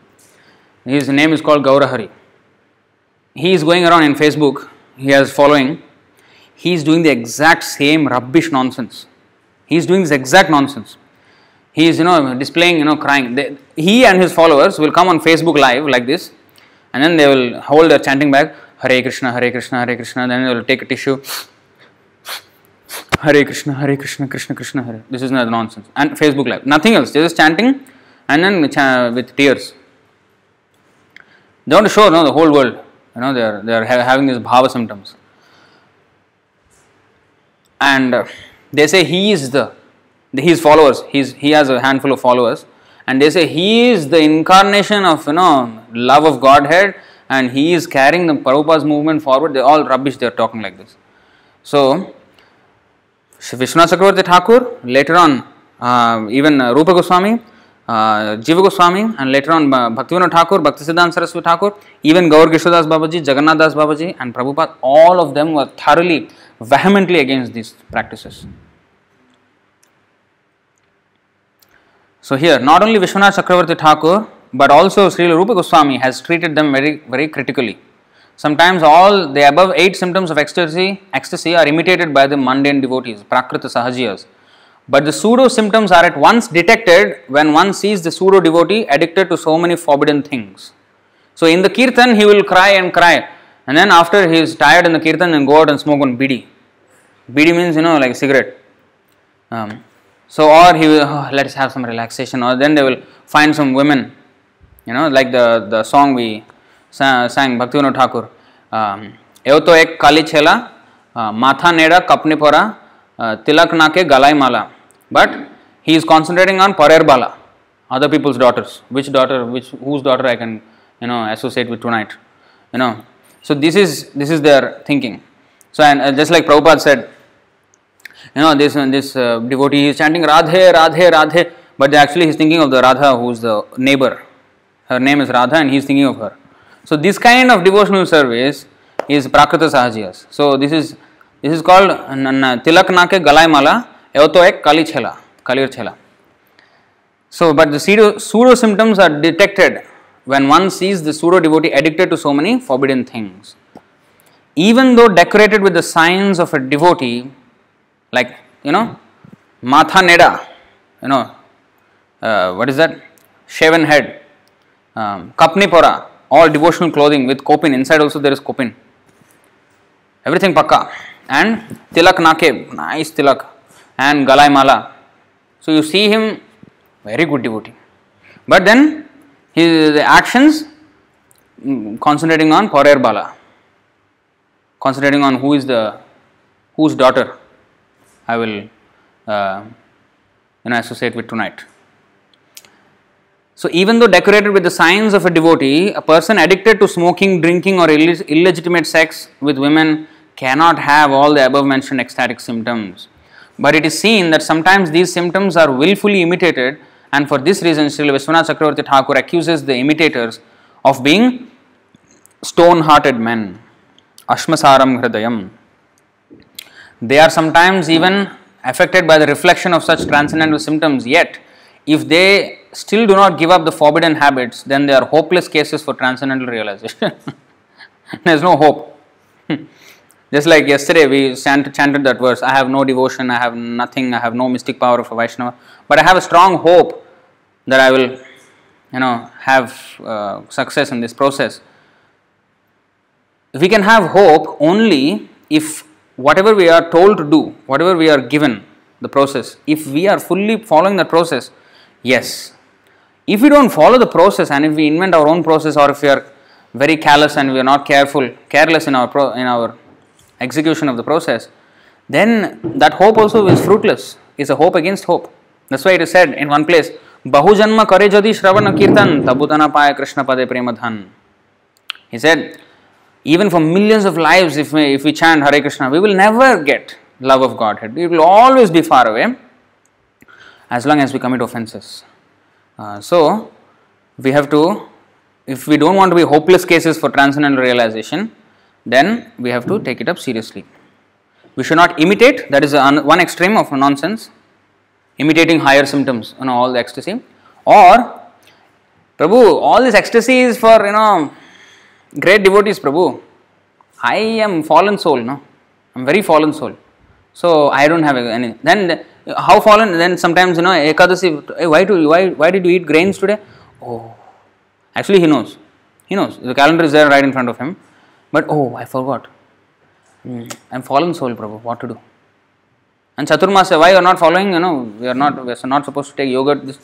His name is called Gaurahari. He is going around in Facebook, he has following. He is doing the exact same rubbish nonsense. He is doing this exact nonsense. He is, you know, displaying, you know, crying. They, he and his followers will come on Facebook Live like this, and then they will hold their chanting bag, Hare Krishna, Hare Krishna, Hare Krishna. Then they will take a tissue, Hare Krishna, Hare Krishna, Krishna Krishna, Hare. This is nonsense. And Facebook Live, nothing else. Just chanting, and then cha- with tears. They want to show, no, the whole world. You know, they are they are ha- having these bhava symptoms, and uh, they say he is the his followers. He's he has a handful of followers, and they say he is the incarnation of you know love of Godhead, and he is carrying the Prabhupada's movement forward. They're all rubbish. They're talking like this. So Vishwanath Chakravarti Thakur, later on, uh, even uh, Rupa Goswami, uh, Jiva Goswami, and later on uh, Bhaktivinoda Thakur, Bhaktisiddhanta Saraswati Thakur, even Gaur Babaji, Jagannath Das Babaji, and Prabhupada, all of them were thoroughly, vehemently against these practices. So here, not only Vishwanath Chakravarti Thakur, but also Sri Rupa Goswami has treated them very, very critically. Sometimes all the above eight symptoms of ecstasy, ecstasy are imitated by the mundane devotees, Prakrita Sahajiyas. But the pseudo symptoms are at once detected when one sees the pseudo devotee addicted to so many forbidden things. So in the kirtan, he will cry and cry, and then after he is tired in the kirtan, and go out and smoke one bidi. Bidi means you know like cigarette. Um, so or he will oh, let's have some relaxation, or then they will find some women, you know like the the song we sang Bhaktivinoda Thakur. એવો તો એક કાલી છેલા માથા નેડા કપની પોરા તિલક નાકે ગલાઈ માલા but he is concentrating on parer bala other people's daughters which daughter which whose daughter i can you know associate with tonight you know so this is this is their thinking so and uh, just like prabhupada said you know this uh, this uh, devotee is chanting radhe radhe radhe but actually he's thinking of the radha who's the neighbor her name is radha and he's thinking of her so this kind of devotional service is prakrita sahajiyas. So this is this is called tilak nake galai mala evo ek kali chela kalir chela so but the pseudo, pseudo symptoms are detected when one sees the pseudo devotee addicted to so many forbidden things. Even though decorated with the signs of a devotee like you know matha neda you know uh, what is that? Shaven head um, kapni pora all devotional clothing with kopin inside also there is kopin everything pakka. And tilak nake nice tilak. And galai mala. So you see him very good devotee. But then his actions mm, concentrating on parer bala. Concentrating on who is the whose daughter I will uh, you know, associate with tonight. So, even though decorated with the signs of a devotee, a person addicted to smoking, drinking, or Ill- illegitimate sex with women cannot have all the above mentioned ecstatic symptoms. But it is seen that sometimes these symptoms are willfully imitated, and for this reason, Sri Vishwanath Chakravarti Thakur accuses the imitators of being stone hearted men. Ashmasaram Hridayam. They are sometimes even affected by the reflection of such transcendental symptoms, yet, if they still do not give up the forbidden habits, then they are hopeless cases for transcendental realization. there is no hope. Just like yesterday, we chanted that verse I have no devotion, I have nothing, I have no mystic power of Vaishnava, but I have a strong hope that I will, you know, have uh, success in this process. We can have hope only if whatever we are told to do, whatever we are given, the process, if we are fully following that process, yes. If we don't follow the process and if we invent our own process or if we are very careless and we are not careful, careless in our pro, in our execution of the process, then that hope also is fruitless. It's a hope against hope. That's why it is said in one place, Bahujanma kare jadi shravana kirtan tabutana paya krishna pade premadhan. He said, even for millions of lives, if we, if we chant Hare Krishna, we will never get love of Godhead. We will always be far away as long as we commit offenses. Uh, so, we have to if we don't want to be hopeless cases for transcendental realization, then we have to take it up seriously. We should not imitate, that is one extreme of nonsense, imitating higher symptoms, you know, all the ecstasy. Or, Prabhu, all this ecstasy is for, you know, great devotees, Prabhu. I am fallen soul, no? I'm very fallen soul. So I don't have any. Then how fallen? Then sometimes you know Ekadasi. Hey, why do why why did you eat grains today? Oh, actually he knows. He knows the calendar is there right in front of him. But oh, I forgot. Hmm, I'm fallen soul, Prabhu. What to do? And Chaturmasya, why you are not following? You know, we are not we are not supposed to take yogurt. This,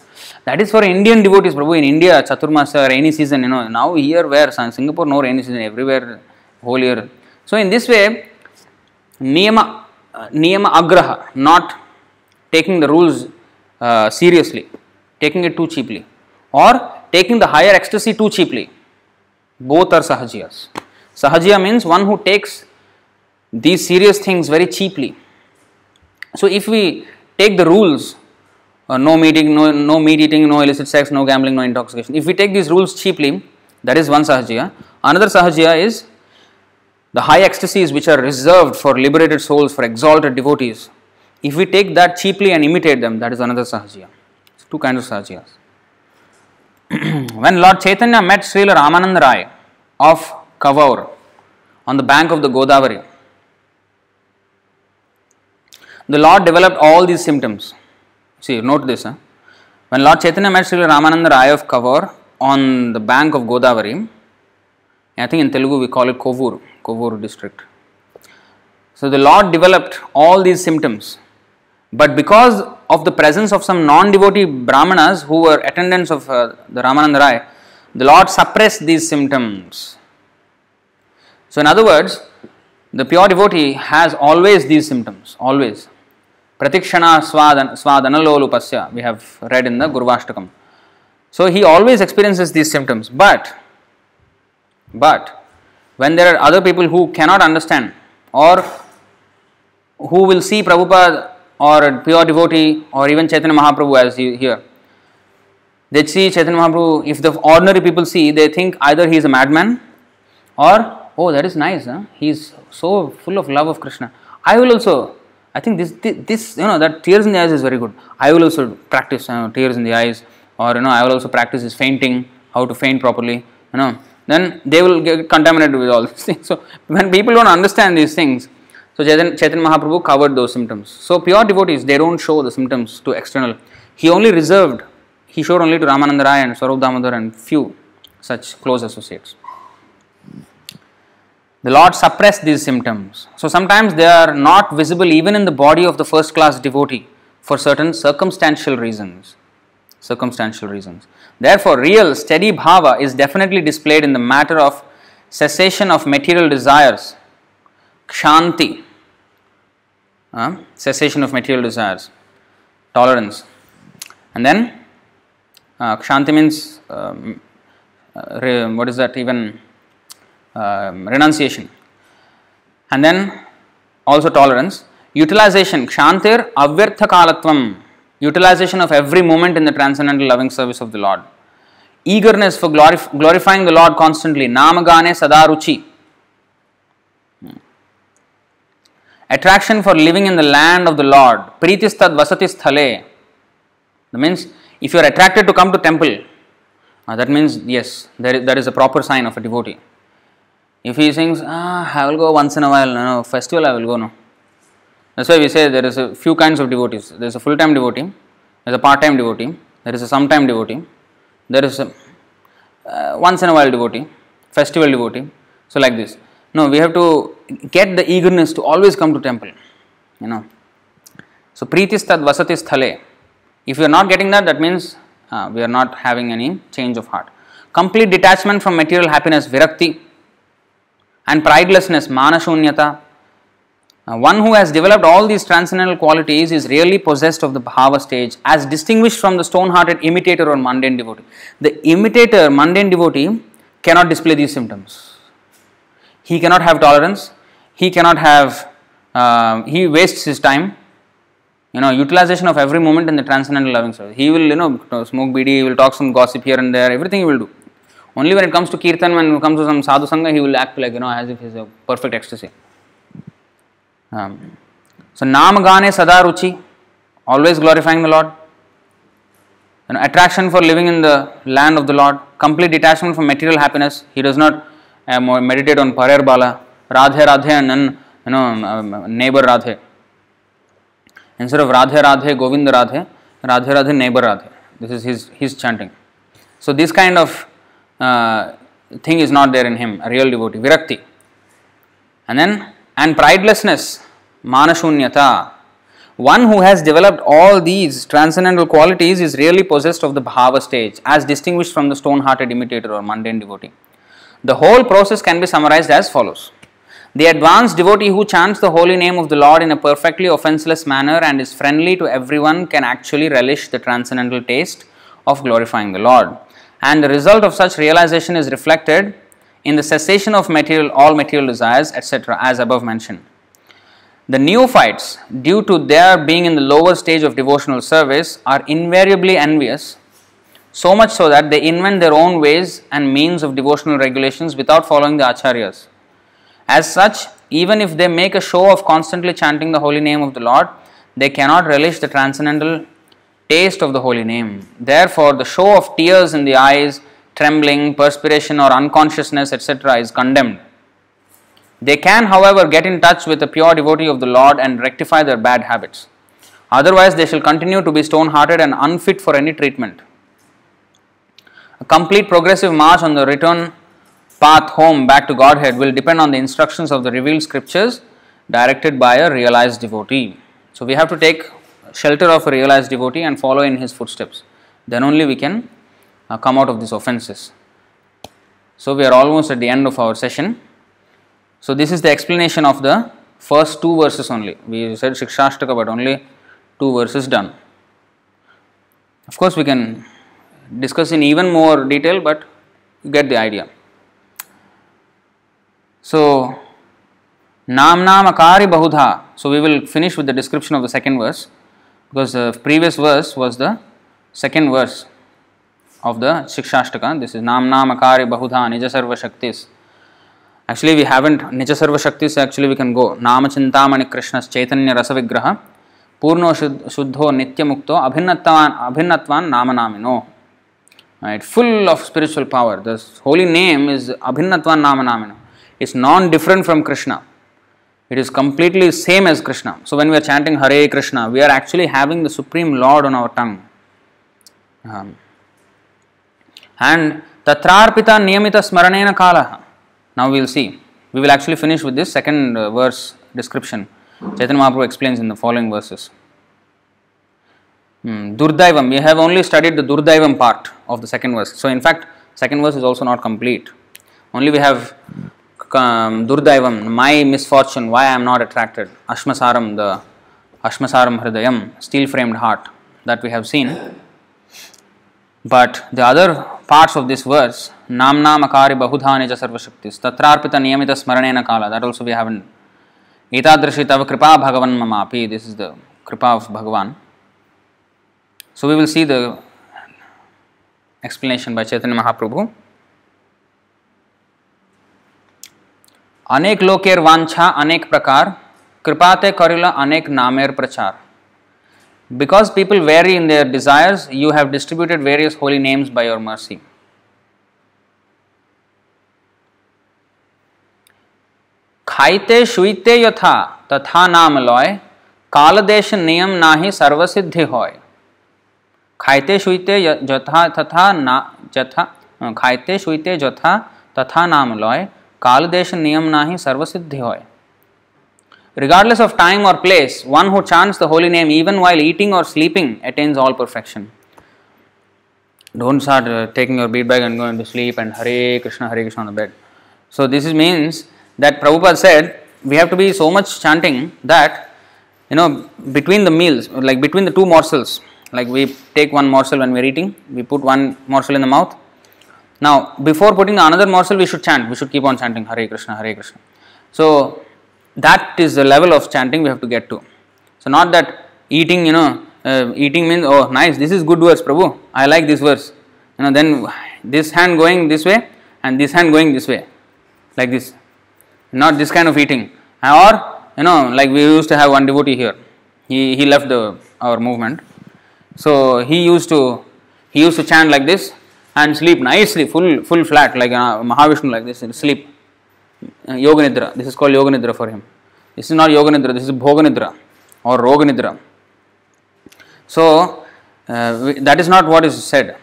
that is for Indian devotees, Prabhu. In India, Chaturmasya, rainy season. You know, now here where Singapore, no rainy season. Everywhere, whole year. So in this way, niyama, niyama agraha, not taking the rules uh, seriously, taking it too cheaply, or taking the higher ecstasy too cheaply. Both are sahajiyas. Sahajiya means one who takes these serious things very cheaply. So if we take the rules, uh, meeting, no, no meat eating, no illicit sex, no gambling, no intoxication, if we take these rules cheaply, that is one sahajiya. Another sahajiya is the high ecstasies which are reserved for liberated souls, for exalted devotees. If we take that cheaply and imitate them, that is another sahajiya. It's two kinds of sahajiyas. when Lord Chaitanya met Srila Ramananda Rai of Kavaur on the bank of the Godavari, the Lord developed all these symptoms. See, note this. Huh? When Lord Chaitanya met Srila Ramananda Rai of Kavaur on the bank of Godavari, I think in Telugu we call it Kovur, Kovur district. So the Lord developed all these symptoms. But because of the presence of some non devotee Brahmanas who were attendants of uh, the Ramananda Rai, the Lord suppressed these symptoms. So, in other words, the pure devotee has always these symptoms, always. Pratikshana svadan, svadanalolupasya, we have read in the Gurvashtakam. So, he always experiences these symptoms, but, but, when there are other people who cannot understand or who will see Prabhupada or pure devotee or even Chaitanya Mahaprabhu as you here, they see Chaitanya Mahaprabhu, if the ordinary people see, they think either he is a madman or, oh, that is nice, huh? he is so full of love of Krishna. I will also, I think this, this, you know, that tears in the eyes is very good. I will also practice you know, tears in the eyes, or, you know, I will also practice this fainting, how to faint properly, you know. Then they will get contaminated with all these things. So, when people don't understand these things, so Chaitanya, Mahaprabhu covered those symptoms. So, pure devotees, they don't show the symptoms to external. He only reserved he showed only to Ramananda Rai and Swarup Damodar and few such close associates. The Lord suppressed these symptoms. So sometimes they are not visible even in the body of the first class devotee for certain circumstantial reasons. Circumstantial reasons. Therefore, real steady bhava is definitely displayed in the matter of cessation of material desires, kshanti, uh, cessation of material desires, tolerance, and then uh, kshanti means um, uh, re, what is that even? Um, renunciation. And then also tolerance. Utilization. Kshantir avyartha kalatvam utilization of every moment in the transcendental loving service of the lord. Eagerness for glorif- glorifying the lord constantly. Namagane sadaruchi attraction for living in the land of the lord. Pritistad vasati sthale. That means if you are attracted to come to temple uh, that means yes there is, that is a proper sign of a devotee. If he thinks ah i will go once in a while no, no festival i will go no that's why we say there is a few kinds of devotees there is a full time devotee there is a part time devotee there is a sometime devotee there is a uh, once in a while devotee festival devotee so like this no we have to get the eagerness to always come to temple you know so preetistad vasati sthale if you are not getting that, that means uh, we are not having any change of heart. Complete detachment from material happiness, virakti, and pridelessness, manashunyata. Uh, one who has developed all these transcendental qualities is really possessed of the bhava stage, as distinguished from the stone hearted imitator or mundane devotee. The imitator, mundane devotee, cannot display these symptoms. He cannot have tolerance, he cannot have, uh, he wastes his time you know utilization of every moment in the transcendental loving service he will you know smoke bd he will talk some gossip here and there everything he will do Only when it comes to kirtan, when it comes to some sadhu sangha, he will act like you know as if he's a perfect ecstasy. So नाम गाने सदा रुचि always glorifying the lord attraction for living in the land of the lord complete detachment for material happiness he does not meditate on परेर बाला Radhe Radhe and no neighbour Radhe इंसर of Radhe Radhe Govind Radhe Radhe Radhe neighbour Radhe this is his chanting so this kind of thing is not there in him real devotee विरक्ति and then and pridelessness, manashunyata. One who has developed all these transcendental qualities is really possessed of the bhava stage, as distinguished from the stone hearted imitator or mundane devotee. The whole process can be summarized as follows. The advanced devotee who chants the holy name of the Lord in a perfectly offenseless manner and is friendly to everyone can actually relish the transcendental taste of glorifying the Lord. And the result of such realization is reflected in the cessation of material, all material desires, etc., as above mentioned. The neophytes, due to their being in the lower stage of devotional service, are invariably envious, so much so that they invent their own ways and means of devotional regulations without following the acharyas. As such, even if they make a show of constantly chanting the holy name of the Lord, they cannot relish the transcendental taste of the holy name. Therefore, the show of tears in the eyes, trembling, perspiration, or unconsciousness, etc., is condemned. They can, however, get in touch with a pure devotee of the Lord and rectify their bad habits. Otherwise, they shall continue to be stone hearted and unfit for any treatment. A complete progressive march on the return path home back to Godhead will depend on the instructions of the revealed scriptures directed by a realized devotee. So, we have to take shelter of a realized devotee and follow in his footsteps. Then only we can come out of these offenses. So, we are almost at the end of our session. So, this is the explanation of the first two verses only. We said Shikshashtaka, but only two verses done. Of course, we can discuss in even more detail, but you get the idea. So, Nam Namakari Bahudha. So, we will finish with the description of the second verse because the previous verse was the second verse of the Shikshashtaka. This is Nam Namakari Bahudha Nija Shaktis. Actually, we haven't Nija Sarva Shaktis, actually, we can go Nama Chintamani Krishna's Chaitanya Rasa Vigraha Purno Shuddho Nitya Mukto Abhinnatvan Abhinnatvan Nama Namino. Right, full of spiritual power. The holy name is Abhinnatvan Nama Namino. It's non different from Krishna. It is completely same as Krishna. So when we are chanting Hare Krishna, we are actually having the Supreme Lord on our tongue. Um, and Tatrarpita Niyamita Smaranena Kalaha. Now we will see. We will actually finish with this second uh, verse description. Chaitanya Mahaprabhu explains in the following verses. Hmm. Durdaivam. We have only studied the Durdaivam part of the second verse. So in fact, second verse is also not complete. Only we have um, Durdaivam, my misfortune, why I am not attracted. Ashmasaram, the Ashmasaram Hridayam, steel framed heart that we have seen. But the other parts of this verse, Namna Makari Bahudhani Ja Sarvashaktis, Tatrarpita Niyamita Smaranena Kala, that also we haven't. Etadrashi Tava Kripa Bhagavan Mamapi, this is the Kripa of Bhagavan. So we will see the explanation by Chaitanya Mahaprabhu. अनेक लोकेर वांछा अनेक प्रकार कृपाते करिला अनेक नामेर प्रचार Because people vary in their desires, you have distributed various holy names by your mercy. खाइते शुईते यथा तथा नाम लॉय कालदेश नियम ना ही सर्वसिद्धि होय खाइते शुईते यथा तथा ना जथा खाइते शुईते यथा तथा नाम लॉय कालदेश नियम ना ही सर्वसिद्धि होय Regardless of time or place, one who chants the holy name even while eating or sleeping attains all perfection. Don't start uh, taking your bead bag and going to sleep and Hare Krishna, Hare Krishna on the bed. So, this is means that Prabhupada said we have to be so much chanting that you know between the meals, like between the two morsels, like we take one morsel when we are eating, we put one morsel in the mouth, now, before putting another morsel, we should chant. We should keep on chanting Hare Krishna, Hare Krishna. So, that is the level of chanting we have to get to. So, not that eating, you know, uh, eating means, oh, nice, this is good verse, Prabhu. I like this verse. You know, then this hand going this way and this hand going this way, like this. Not this kind of eating. Or, you know, like we used to have one devotee here. He, he left the our movement. So he used to he used to chant like this and sleep nicely, full full flat, like uh, Mahavishnu like this, and sleep. Uh, yoga Nidra. This is called Yoga Nidra for him. This is not Yoga Nidra, this is Bhoga Nidra or Roga Nidra. So, uh, that is not what is said.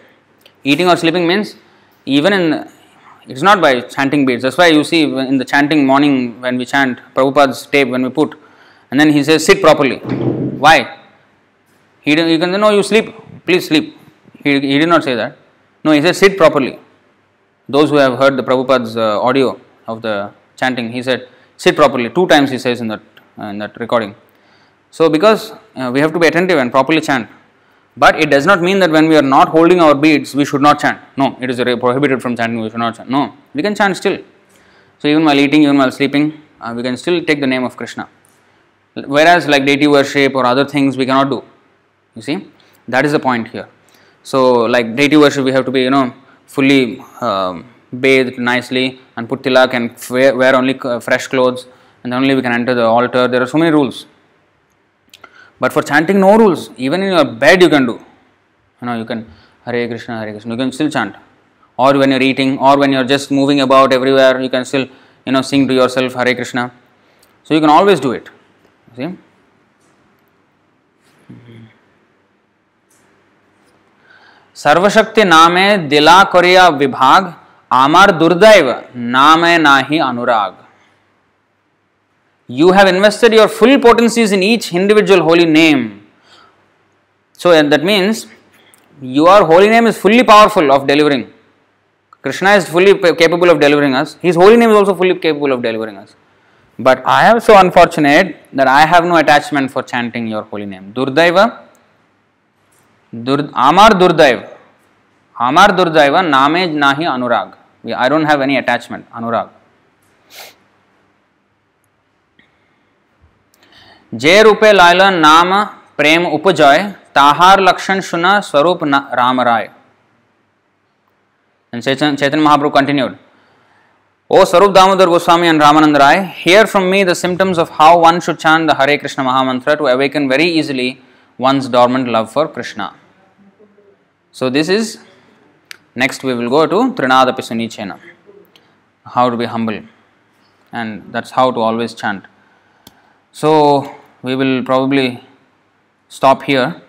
Eating or sleeping means even in it's not by chanting beads. That's why you see in the chanting morning when we chant Prabhupada's tape when we put, and then he says sit properly. Why? He didn't, you can say no, you sleep. Please sleep. He, he did not say that. No, he said sit properly. Those who have heard the Prabhupada's uh, audio of the chanting, he said sit properly. Two times he says in that uh, in that recording. So because uh, we have to be attentive and properly chant. But it does not mean that when we are not holding our beads, we should not chant. No, it is prohibited from chanting, we should not chant. No, we can chant still. So, even while eating, even while sleeping, uh, we can still take the name of Krishna. Whereas, like deity worship or other things, we cannot do. You see, that is the point here. So, like deity worship, we have to be, you know, fully um, bathed nicely and put tilak and wear, wear only uh, fresh clothes, and then only we can enter the altar. There are so many rules. But for chanting, no rules. Even in your bed, you can do. You know, you can Hare Krishna, Hare Krishna. You can still chant. Or when you're eating, or when you're just moving about everywhere, you can still, you know, sing to yourself Hare Krishna. So you can always do it. See? सर्वशक्ति नामे दिला करिया विभाग आमार दुर्दैव नाम नाही अनुराग। You have invested your full potencies in each individual holy name so that means your holy name is fully powerful of delivering Krishna is fully capable of delivering us his holy name is also fully capable of delivering us but I have so unfortunate that I have no attachment for chanting your holy name दुर्दैव आमार दुर्दैव आमार दुर्दैव नामे ना अनुराग I don't have any attachment, anurag. J rupe laila nama prem upajay, tahar lakshan सुना स्वरूप राम राय And Chaitanya Mahaprabhu continued, O Swarup Damodar Goswami and Ramananda Rai, hear from me the symptoms of how one should chant the Hare Krishna Mahamantra to awaken very easily one's dormant love for Krishna. So, this is next we will go to Trinadapi Sunichena, how to be humble, and that's how to always chant. So, we will probably stop here.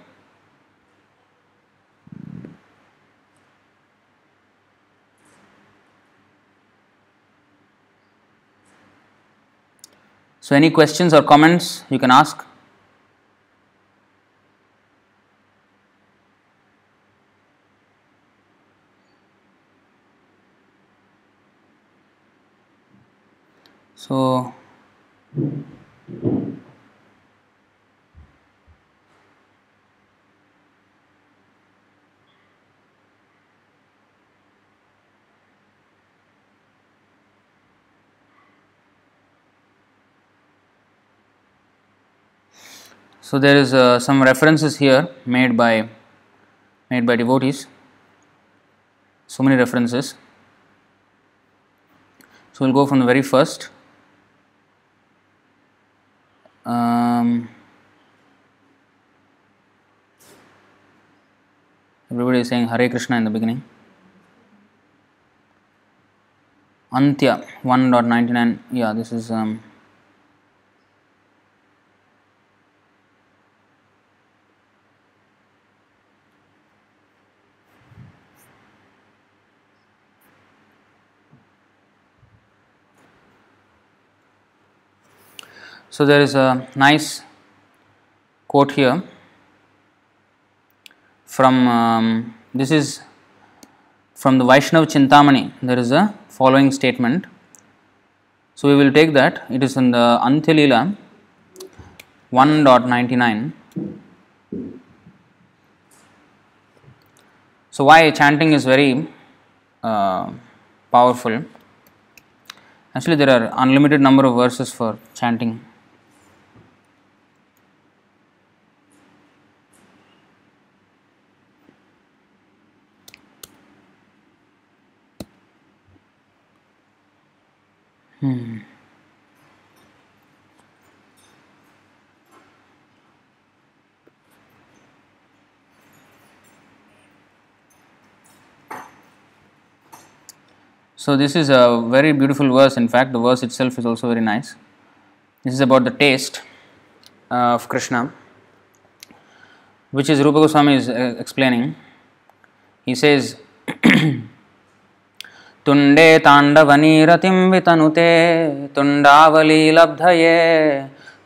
So, any questions or comments you can ask? So, So there is uh, some references here made by made by devotees. So many references. So we'll go from the very first. Um, everybody is saying Hare Krishna in the beginning. Antya 1.99. Yeah, this is. Um, So, there is a nice quote here from um, this is from the Vaishnav Chintamani. There is a following statement. So, we will take that. It is in the Antyalila 1.99. So, why chanting is very uh, powerful? Actually, there are unlimited number of verses for chanting. So, this is a very beautiful verse. In fact, the verse itself is also very nice. This is about the taste uh, of Krishna, which is Rupa Goswami is uh, explaining. He says, तुण्डे ताण्डवनीरतिं वितनुते तुण्डावलीलब्धये,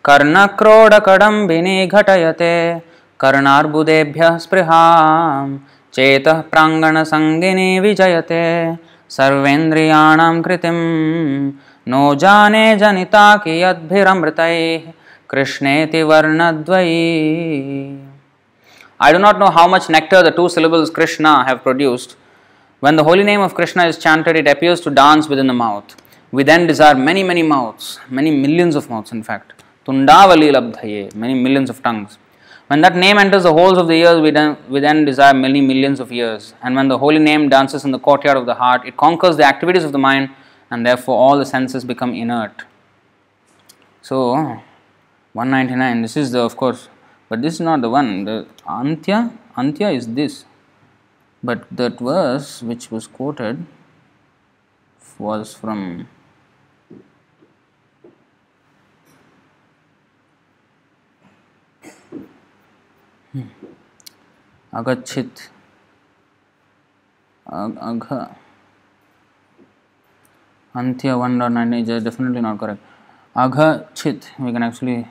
कर्णक्रोडकडम्बिनी घटयते, कर्णार्बुदेभ्यः स्पृहां चेतः प्राङ्गणसङ्गिनी विजयते, सर्वेन्द्रियाणां कृतिं no जाने जनिता कियद्भिरमृतैः, कृष्णेति वर्णद्वयी I do not know how much nectar the two syllables Krishna have produced. When the holy name of Krishna is chanted, it appears to dance within the mouth. We then desire many, many mouths, many millions of mouths, in fact. Tundavali labdhaye, many millions of tongues. When that name enters the holes of the ears, we then, we then desire many millions of ears. And when the holy name dances in the courtyard of the heart, it conquers the activities of the mind, and therefore all the senses become inert. So, 199, this is the, of course, but this is not the one. The Antya, Antya is this. But that verse which was quoted was from. Agachit. Ag- Agha. Antya 1.9 is definitely not correct. Agha Chit, we can actually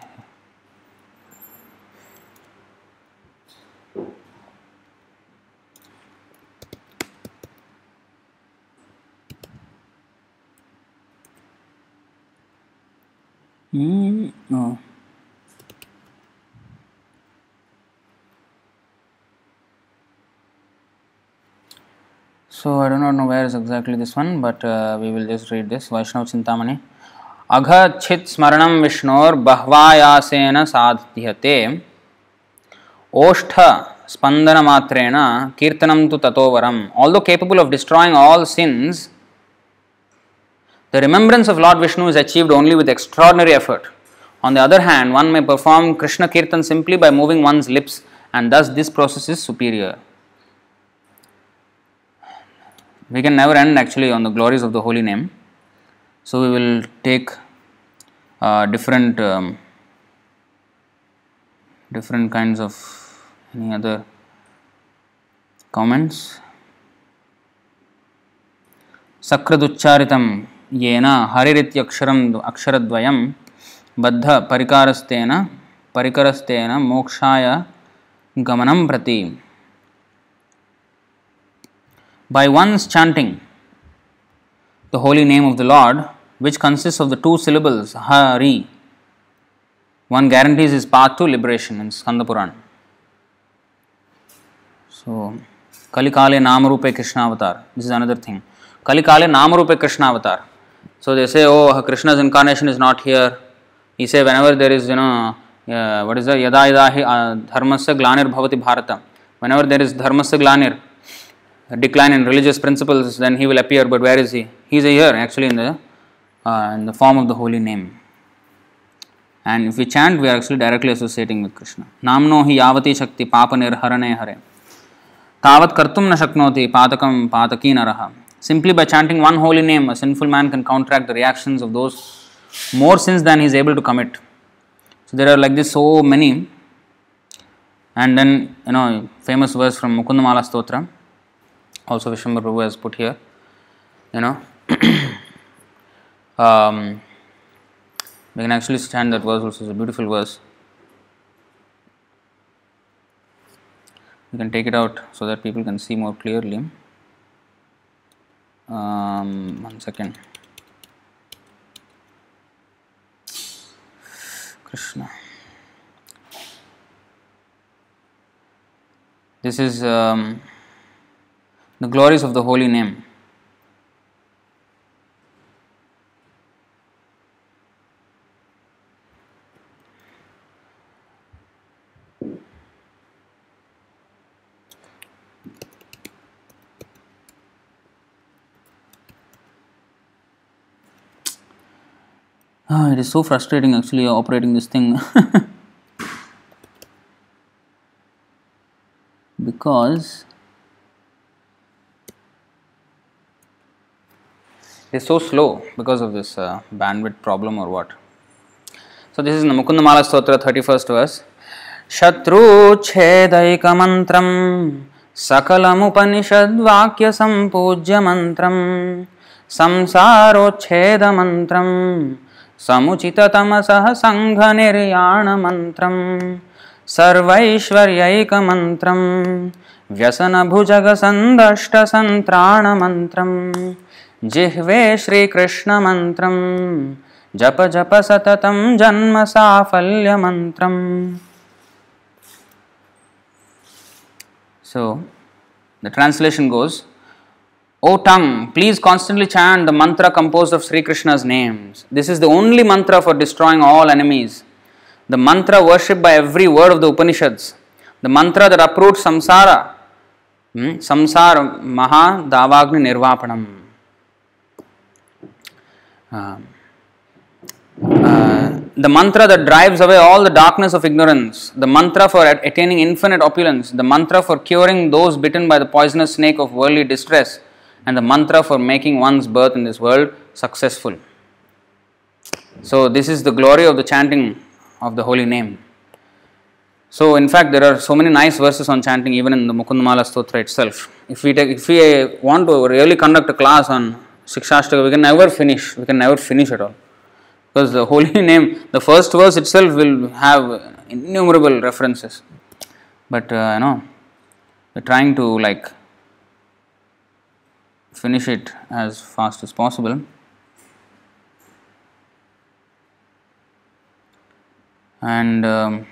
Mm, no. So I do not know where is exactly this one, but uh, we will just read this. Vaishnav Chintamani. अघच्छित स्मरणं विष्णोर बह्वायासेन साध्यते ओष्ठ स्पंदन मात्रेण कीर्तनं तु ततो वरम although capable of destroying all sins the remembrance of lord vishnu is achieved only with extraordinary effort on the other hand one may perform krishna kirtan simply by moving one's lips and thus this process is superior we can never end actually on the glories of the holy name so we will take uh, different um, different kinds of any other comments सकृदुच्चारितं येन हरिरित्यक्षरं अक्षरद्वयं बद्ध परिकारस्तेन परिकरस्तेन मोक्षाय गमनं प्रति by one's chanting the holy name of the Lord, which consists of the two syllables Hari, one guarantees his path to liberation in Skanda Puran. So, Kalikale Namarupe Krishna Avatar. This is another thing. Kalikale Namarupe Krishna Avatar. So they say, oh, Krishna's incarnation is not here. He say whenever there is, you know, uh, what is the Yada Yada uh, Dharmasya Glanir Bhavati Bharata. Whenever there is Dharmasya Glanir, decline in religious principles, then he will appear. But where is he? He is here, actually, in the uh, in the form of the holy name. And if we chant, we are actually directly associating with Krishna. Namno hi yavati shakti papa nirharane hare. Tavat kartum na shaknoti patakam pataki naraha. Simply by chanting one holy name, a sinful man can counteract the reactions of those more sins than he is able to commit. So there are like this so many. And then, you know, famous verse from Mukundamala Stotra, also Vishwambar Prabhu has put here, you know. um, we can actually stand that verse also, it's a beautiful verse. We can take it out so that people can see more clearly. Um, one second. Krishna. This is um, the glories of the holy name. Ah, it is so frustrating actually operating this thing because it's so slow because of this uh, bandwidth problem or what. So this is Mukundamala Stotra 31st verse. शत्रुच्छेदैकमन्त्रं सकलमुपनिषद्वाक्यसम्पूज्यमन्त्रं संसारोच्छेदमन्त्रं समुचिततमसः सङ्घनिर्याणमन्त्रं सर्वैश्वर्यैकमन्त्रं व्यसनभुजगसन्दष्टसन्त्राणमन्त्रं जिह्वे Shrikrishna मंत्र जप जप सतत जन्म साफल्य मंत्र so the translation goes O tongue please constantly chant the mantra composed of Shrikrishna's names this is the only mantra for destroying all enemies the mantra worship by every word of the Upanishad the mantra that samsara samsara महादावाग्नि निर्वापणम Uh, uh, the mantra that drives away all the darkness of ignorance, the mantra for attaining infinite opulence, the mantra for curing those bitten by the poisonous snake of worldly distress, and the mantra for making one's birth in this world successful. So, this is the glory of the chanting of the holy name. So, in fact, there are so many nice verses on chanting even in the Mukundamala Stotra itself. If we take, if we want to really conduct a class on Shikshashtaka, we can never finish. We can never finish at all because the holy name, the first verse itself will have innumerable references. But uh, you know, we're trying to like finish it as fast as possible. And um,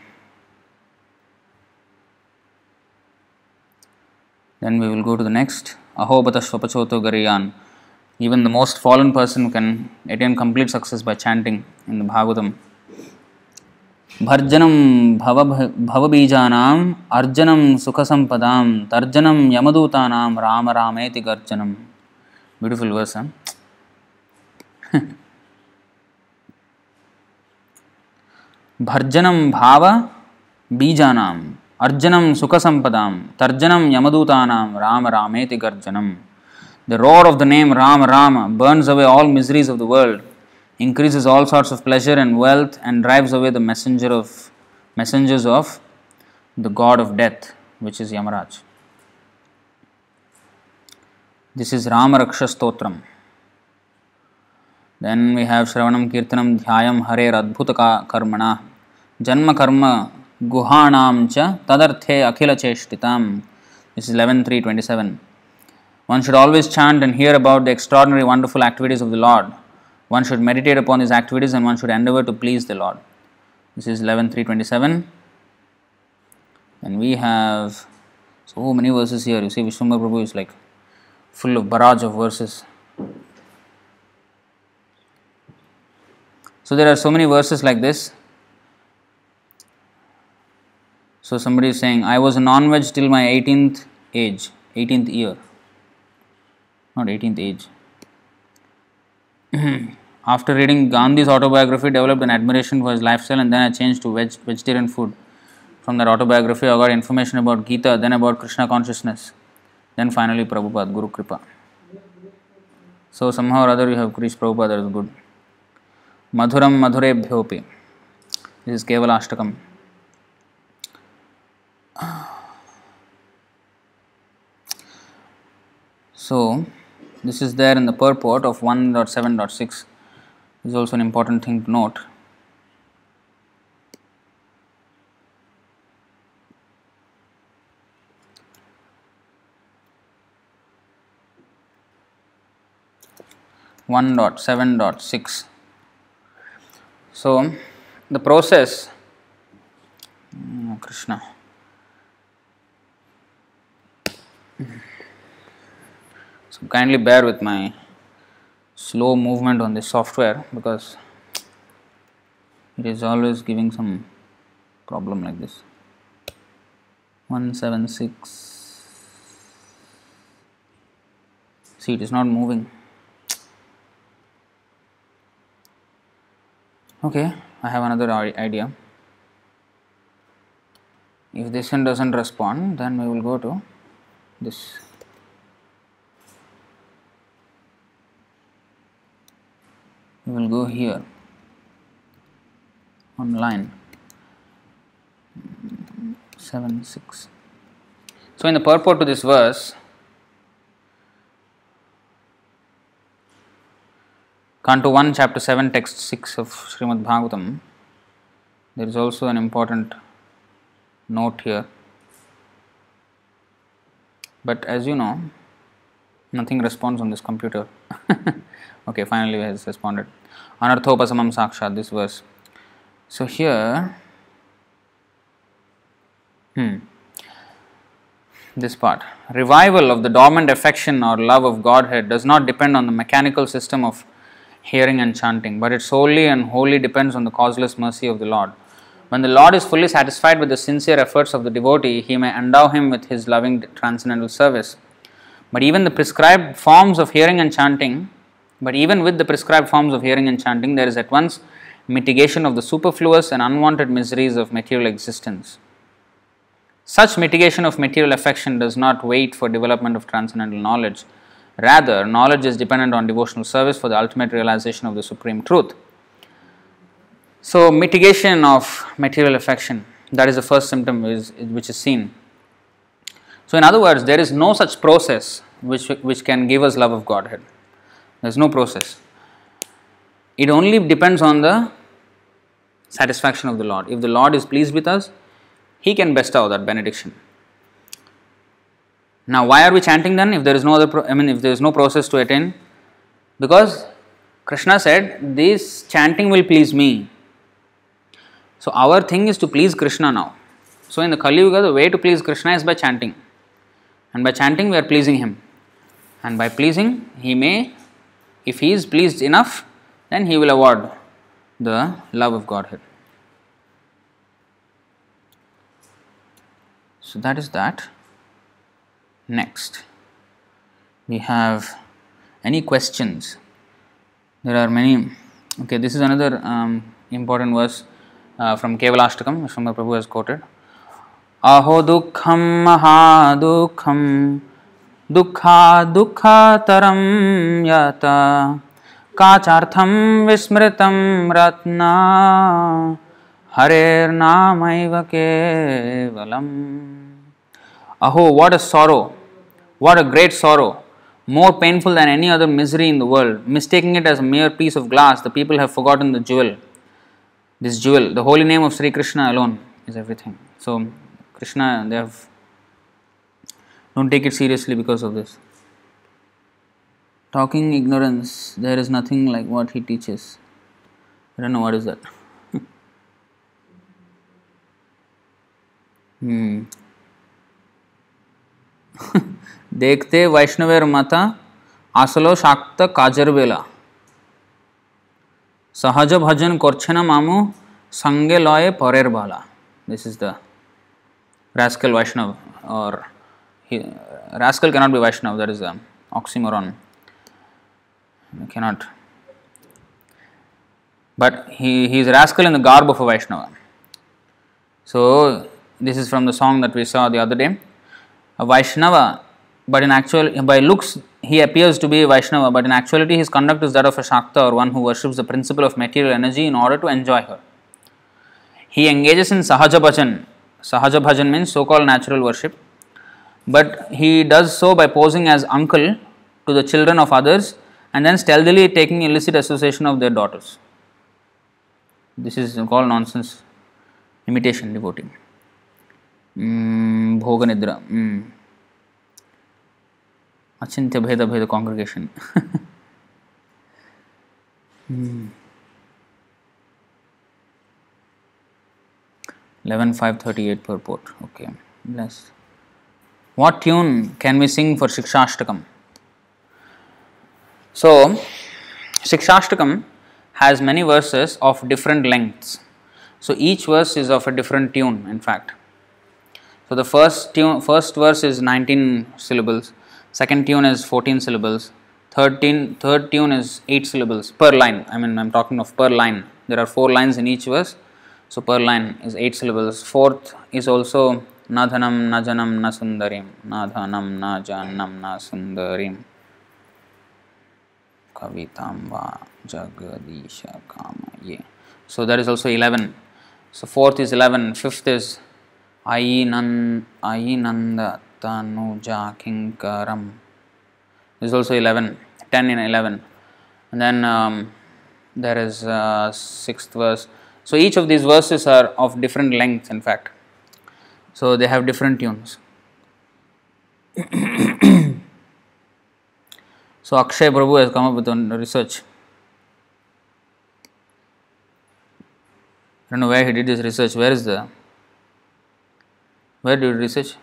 then we will go to the next Ahobata Swapachoto Gariyan even the most fallen person can attain complete success by chanting in the Bhagavatam. भर्जनं भव भवबीजानाम् अर्जनं सुखसम्पदां तर्जनं यमदूतानां राम रामेति गर्जनं beautiful verse भर्जनं भाव बीजानाम् अर्जनं सुखसम्पदां तर्जनं यमदूतानां राम रामेति गर्जनम् the roar of the name Ram Rama burns away all miseries of the world, increases all sorts of pleasure and wealth, and drives away the messenger of messengers of the god of death, which is Yamaraj. This is Rama Raksha Stotram. Then we have Shravanam Kirtanam Dhyayam Hare Radbhuta Karmana Janma Karma Guhanam Cha Tadarthe Akhila Cheshtitam. This is 11.3.27. One should always chant and hear about the extraordinary, wonderful activities of the Lord. One should meditate upon these activities and one should endeavor to please the Lord. This is 11.327. And we have so many verses here. You see, Vishwambar Prabhu is like full of barrage of verses. So there are so many verses like this. So somebody is saying, I was a non-veg till my 18th age, 18th year not 18th age. After reading Gandhi's autobiography, developed an admiration for his lifestyle, and then I changed to veg- vegetarian food. From that autobiography, I got information about Gita, then about Krishna consciousness, then finally Prabhupada, Guru Kripa. So somehow or other you have reached Prabhupada, that is good. Madhuram Madhurebhyopi. This is Kevalashtakam. So, this is there in the purport of 1.7.6 is also an important thing to note. One dot seven dot six. So the process, oh Krishna. Kindly bear with my slow movement on this software because it is always giving some problem like this. 176 see it is not moving Okay, I have another idea. If this one doesn't respond, then we will go to this. We will go here on line 7 6. So, in the purport to this verse, Canto 1, chapter 7, text 6 of Srimad Bhagavatam, there is also an important note here. But as you know, nothing responds on this computer. okay, finally has responded. Anarthopasamam sakshat, this verse. So here, hmm, this part revival of the dormant affection or love of Godhead does not depend on the mechanical system of hearing and chanting, but it solely and wholly depends on the causeless mercy of the Lord. When the Lord is fully satisfied with the sincere efforts of the devotee, he may endow him with his loving transcendental service. But even the prescribed forms of hearing and chanting, but even with the prescribed forms of hearing and chanting, there is at once mitigation of the superfluous and unwanted miseries of material existence. Such mitigation of material affection does not wait for development of transcendental knowledge. Rather, knowledge is dependent on devotional service for the ultimate realization of the supreme truth. So, mitigation of material affection that is the first symptom is, which is seen. So, in other words, there is no such process which, which can give us love of Godhead. There is no process. It only depends on the satisfaction of the Lord. If the Lord is pleased with us, He can bestow that benediction. Now, why are we chanting then if there is no other, pro- I mean, if there is no process to attain? Because Krishna said, This chanting will please me. So, our thing is to please Krishna now. So, in the Kali Yuga, the way to please Krishna is by chanting. And by chanting, we are pleasing Him. And by pleasing, He may, if He is pleased enough, then He will award the love of Godhead. So, that is that. Next, we have any questions? There are many. Okay, this is another um, important verse uh, from Kevalashtakam, Srimad Prabhu has quoted. Aho dukham mahadukkham dukha दुखा दुखतर यत। काचार्थम विस्मृत रत्न। हरेर्नाम केवलम। अहो what a sorrow a great sorrow more painful than any other misery in the world mistaking it as mere piece of glass the people have forgotten the jewel this jewel the holy name of Shri Krishna alone is everything so Krishna they have Don't take it seriously because of this. Talking ignorance, there is nothing like what he teaches. I don't know what is that. hmm. দেখতে বৈষ্ণবের মাতা আসলো শাক্ত কাজের বেলা সহজ ভজন করছে না মামু সঙ্গে লয়ে পরের বালা this is the rascal Vaishnav or he, rascal cannot be Vaishnav, that is the oxymoron. You cannot. But he, he is rascal in the garb of a Vaishnava. So, this is from the song that we saw the other day a Vaishnava, but in actual by looks he appears to be a Vaishnava, but in actuality his conduct is that of a Shakta or one who worships the principle of material energy in order to enjoy her. He engages in Sahaja Bhajan. Sahaja Bhajan means so called natural worship, but he does so by posing as uncle to the children of others and then stealthily taking illicit association of their daughters. This is called nonsense imitation devoting. Mm, Mm. Achintya Bheda Bheda congregation. mm. 11538 purport. Okay. Blessed. What tune can we sing for Shikshashtakam? So, Shikshashtakam has many verses of different lengths. So each verse is of a different tune. In fact, so the first tune, first verse is 19 syllables, second tune is 14 syllables, Third tune, third tune is eight syllables per line. I mean, I'm talking of per line. There are four lines in each verse, so per line is eight syllables. Fourth is also Nadhanam Najanam Na Sundarim. Nadhanam Najanam Na Sundarim. Kavitamba Jagadisha Kama. Yeah. So that is also 11. So fourth is 11. Fifth is Ainan Ainanda Tanuja Kinkaram. This is also 11. 10 in 11. And then um, there is uh, sixth verse. So each of these verses are of different lengths, in fact. So they have different tunes. so Akshay Prabhu has come up with a research. I don't know where he did this research. Where is the where did research?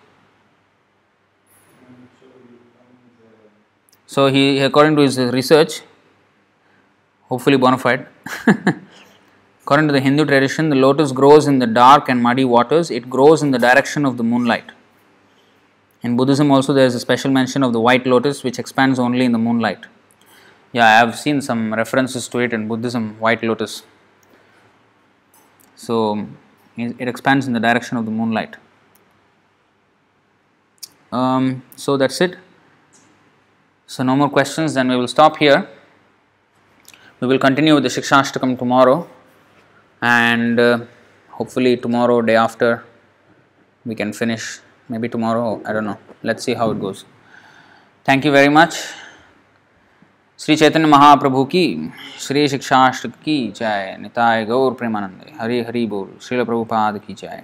So he, according to his research, hopefully bona fide. according to the Hindu tradition, the lotus grows in the dark and muddy waters. It grows in the direction of the moonlight. In Buddhism, also there is a special mention of the white lotus, which expands only in the moonlight. Yeah, I have seen some references to it in Buddhism, white lotus. So it expands in the direction of the moonlight. Um, so that's it. So no more questions. Then we will stop here. We will continue with the Shikshashtakam tomorrow, and uh, hopefully tomorrow, day after, we can finish. Maybe tomorrow. I don't know. Let's see how it goes. Thank you very much. Shri Chaitanya Mahaprabhu की श्री शिक्षाष्ट की जय निताय गौर प्रेमानंद हरि हरि बोल श्रील प्रभुपाद की जय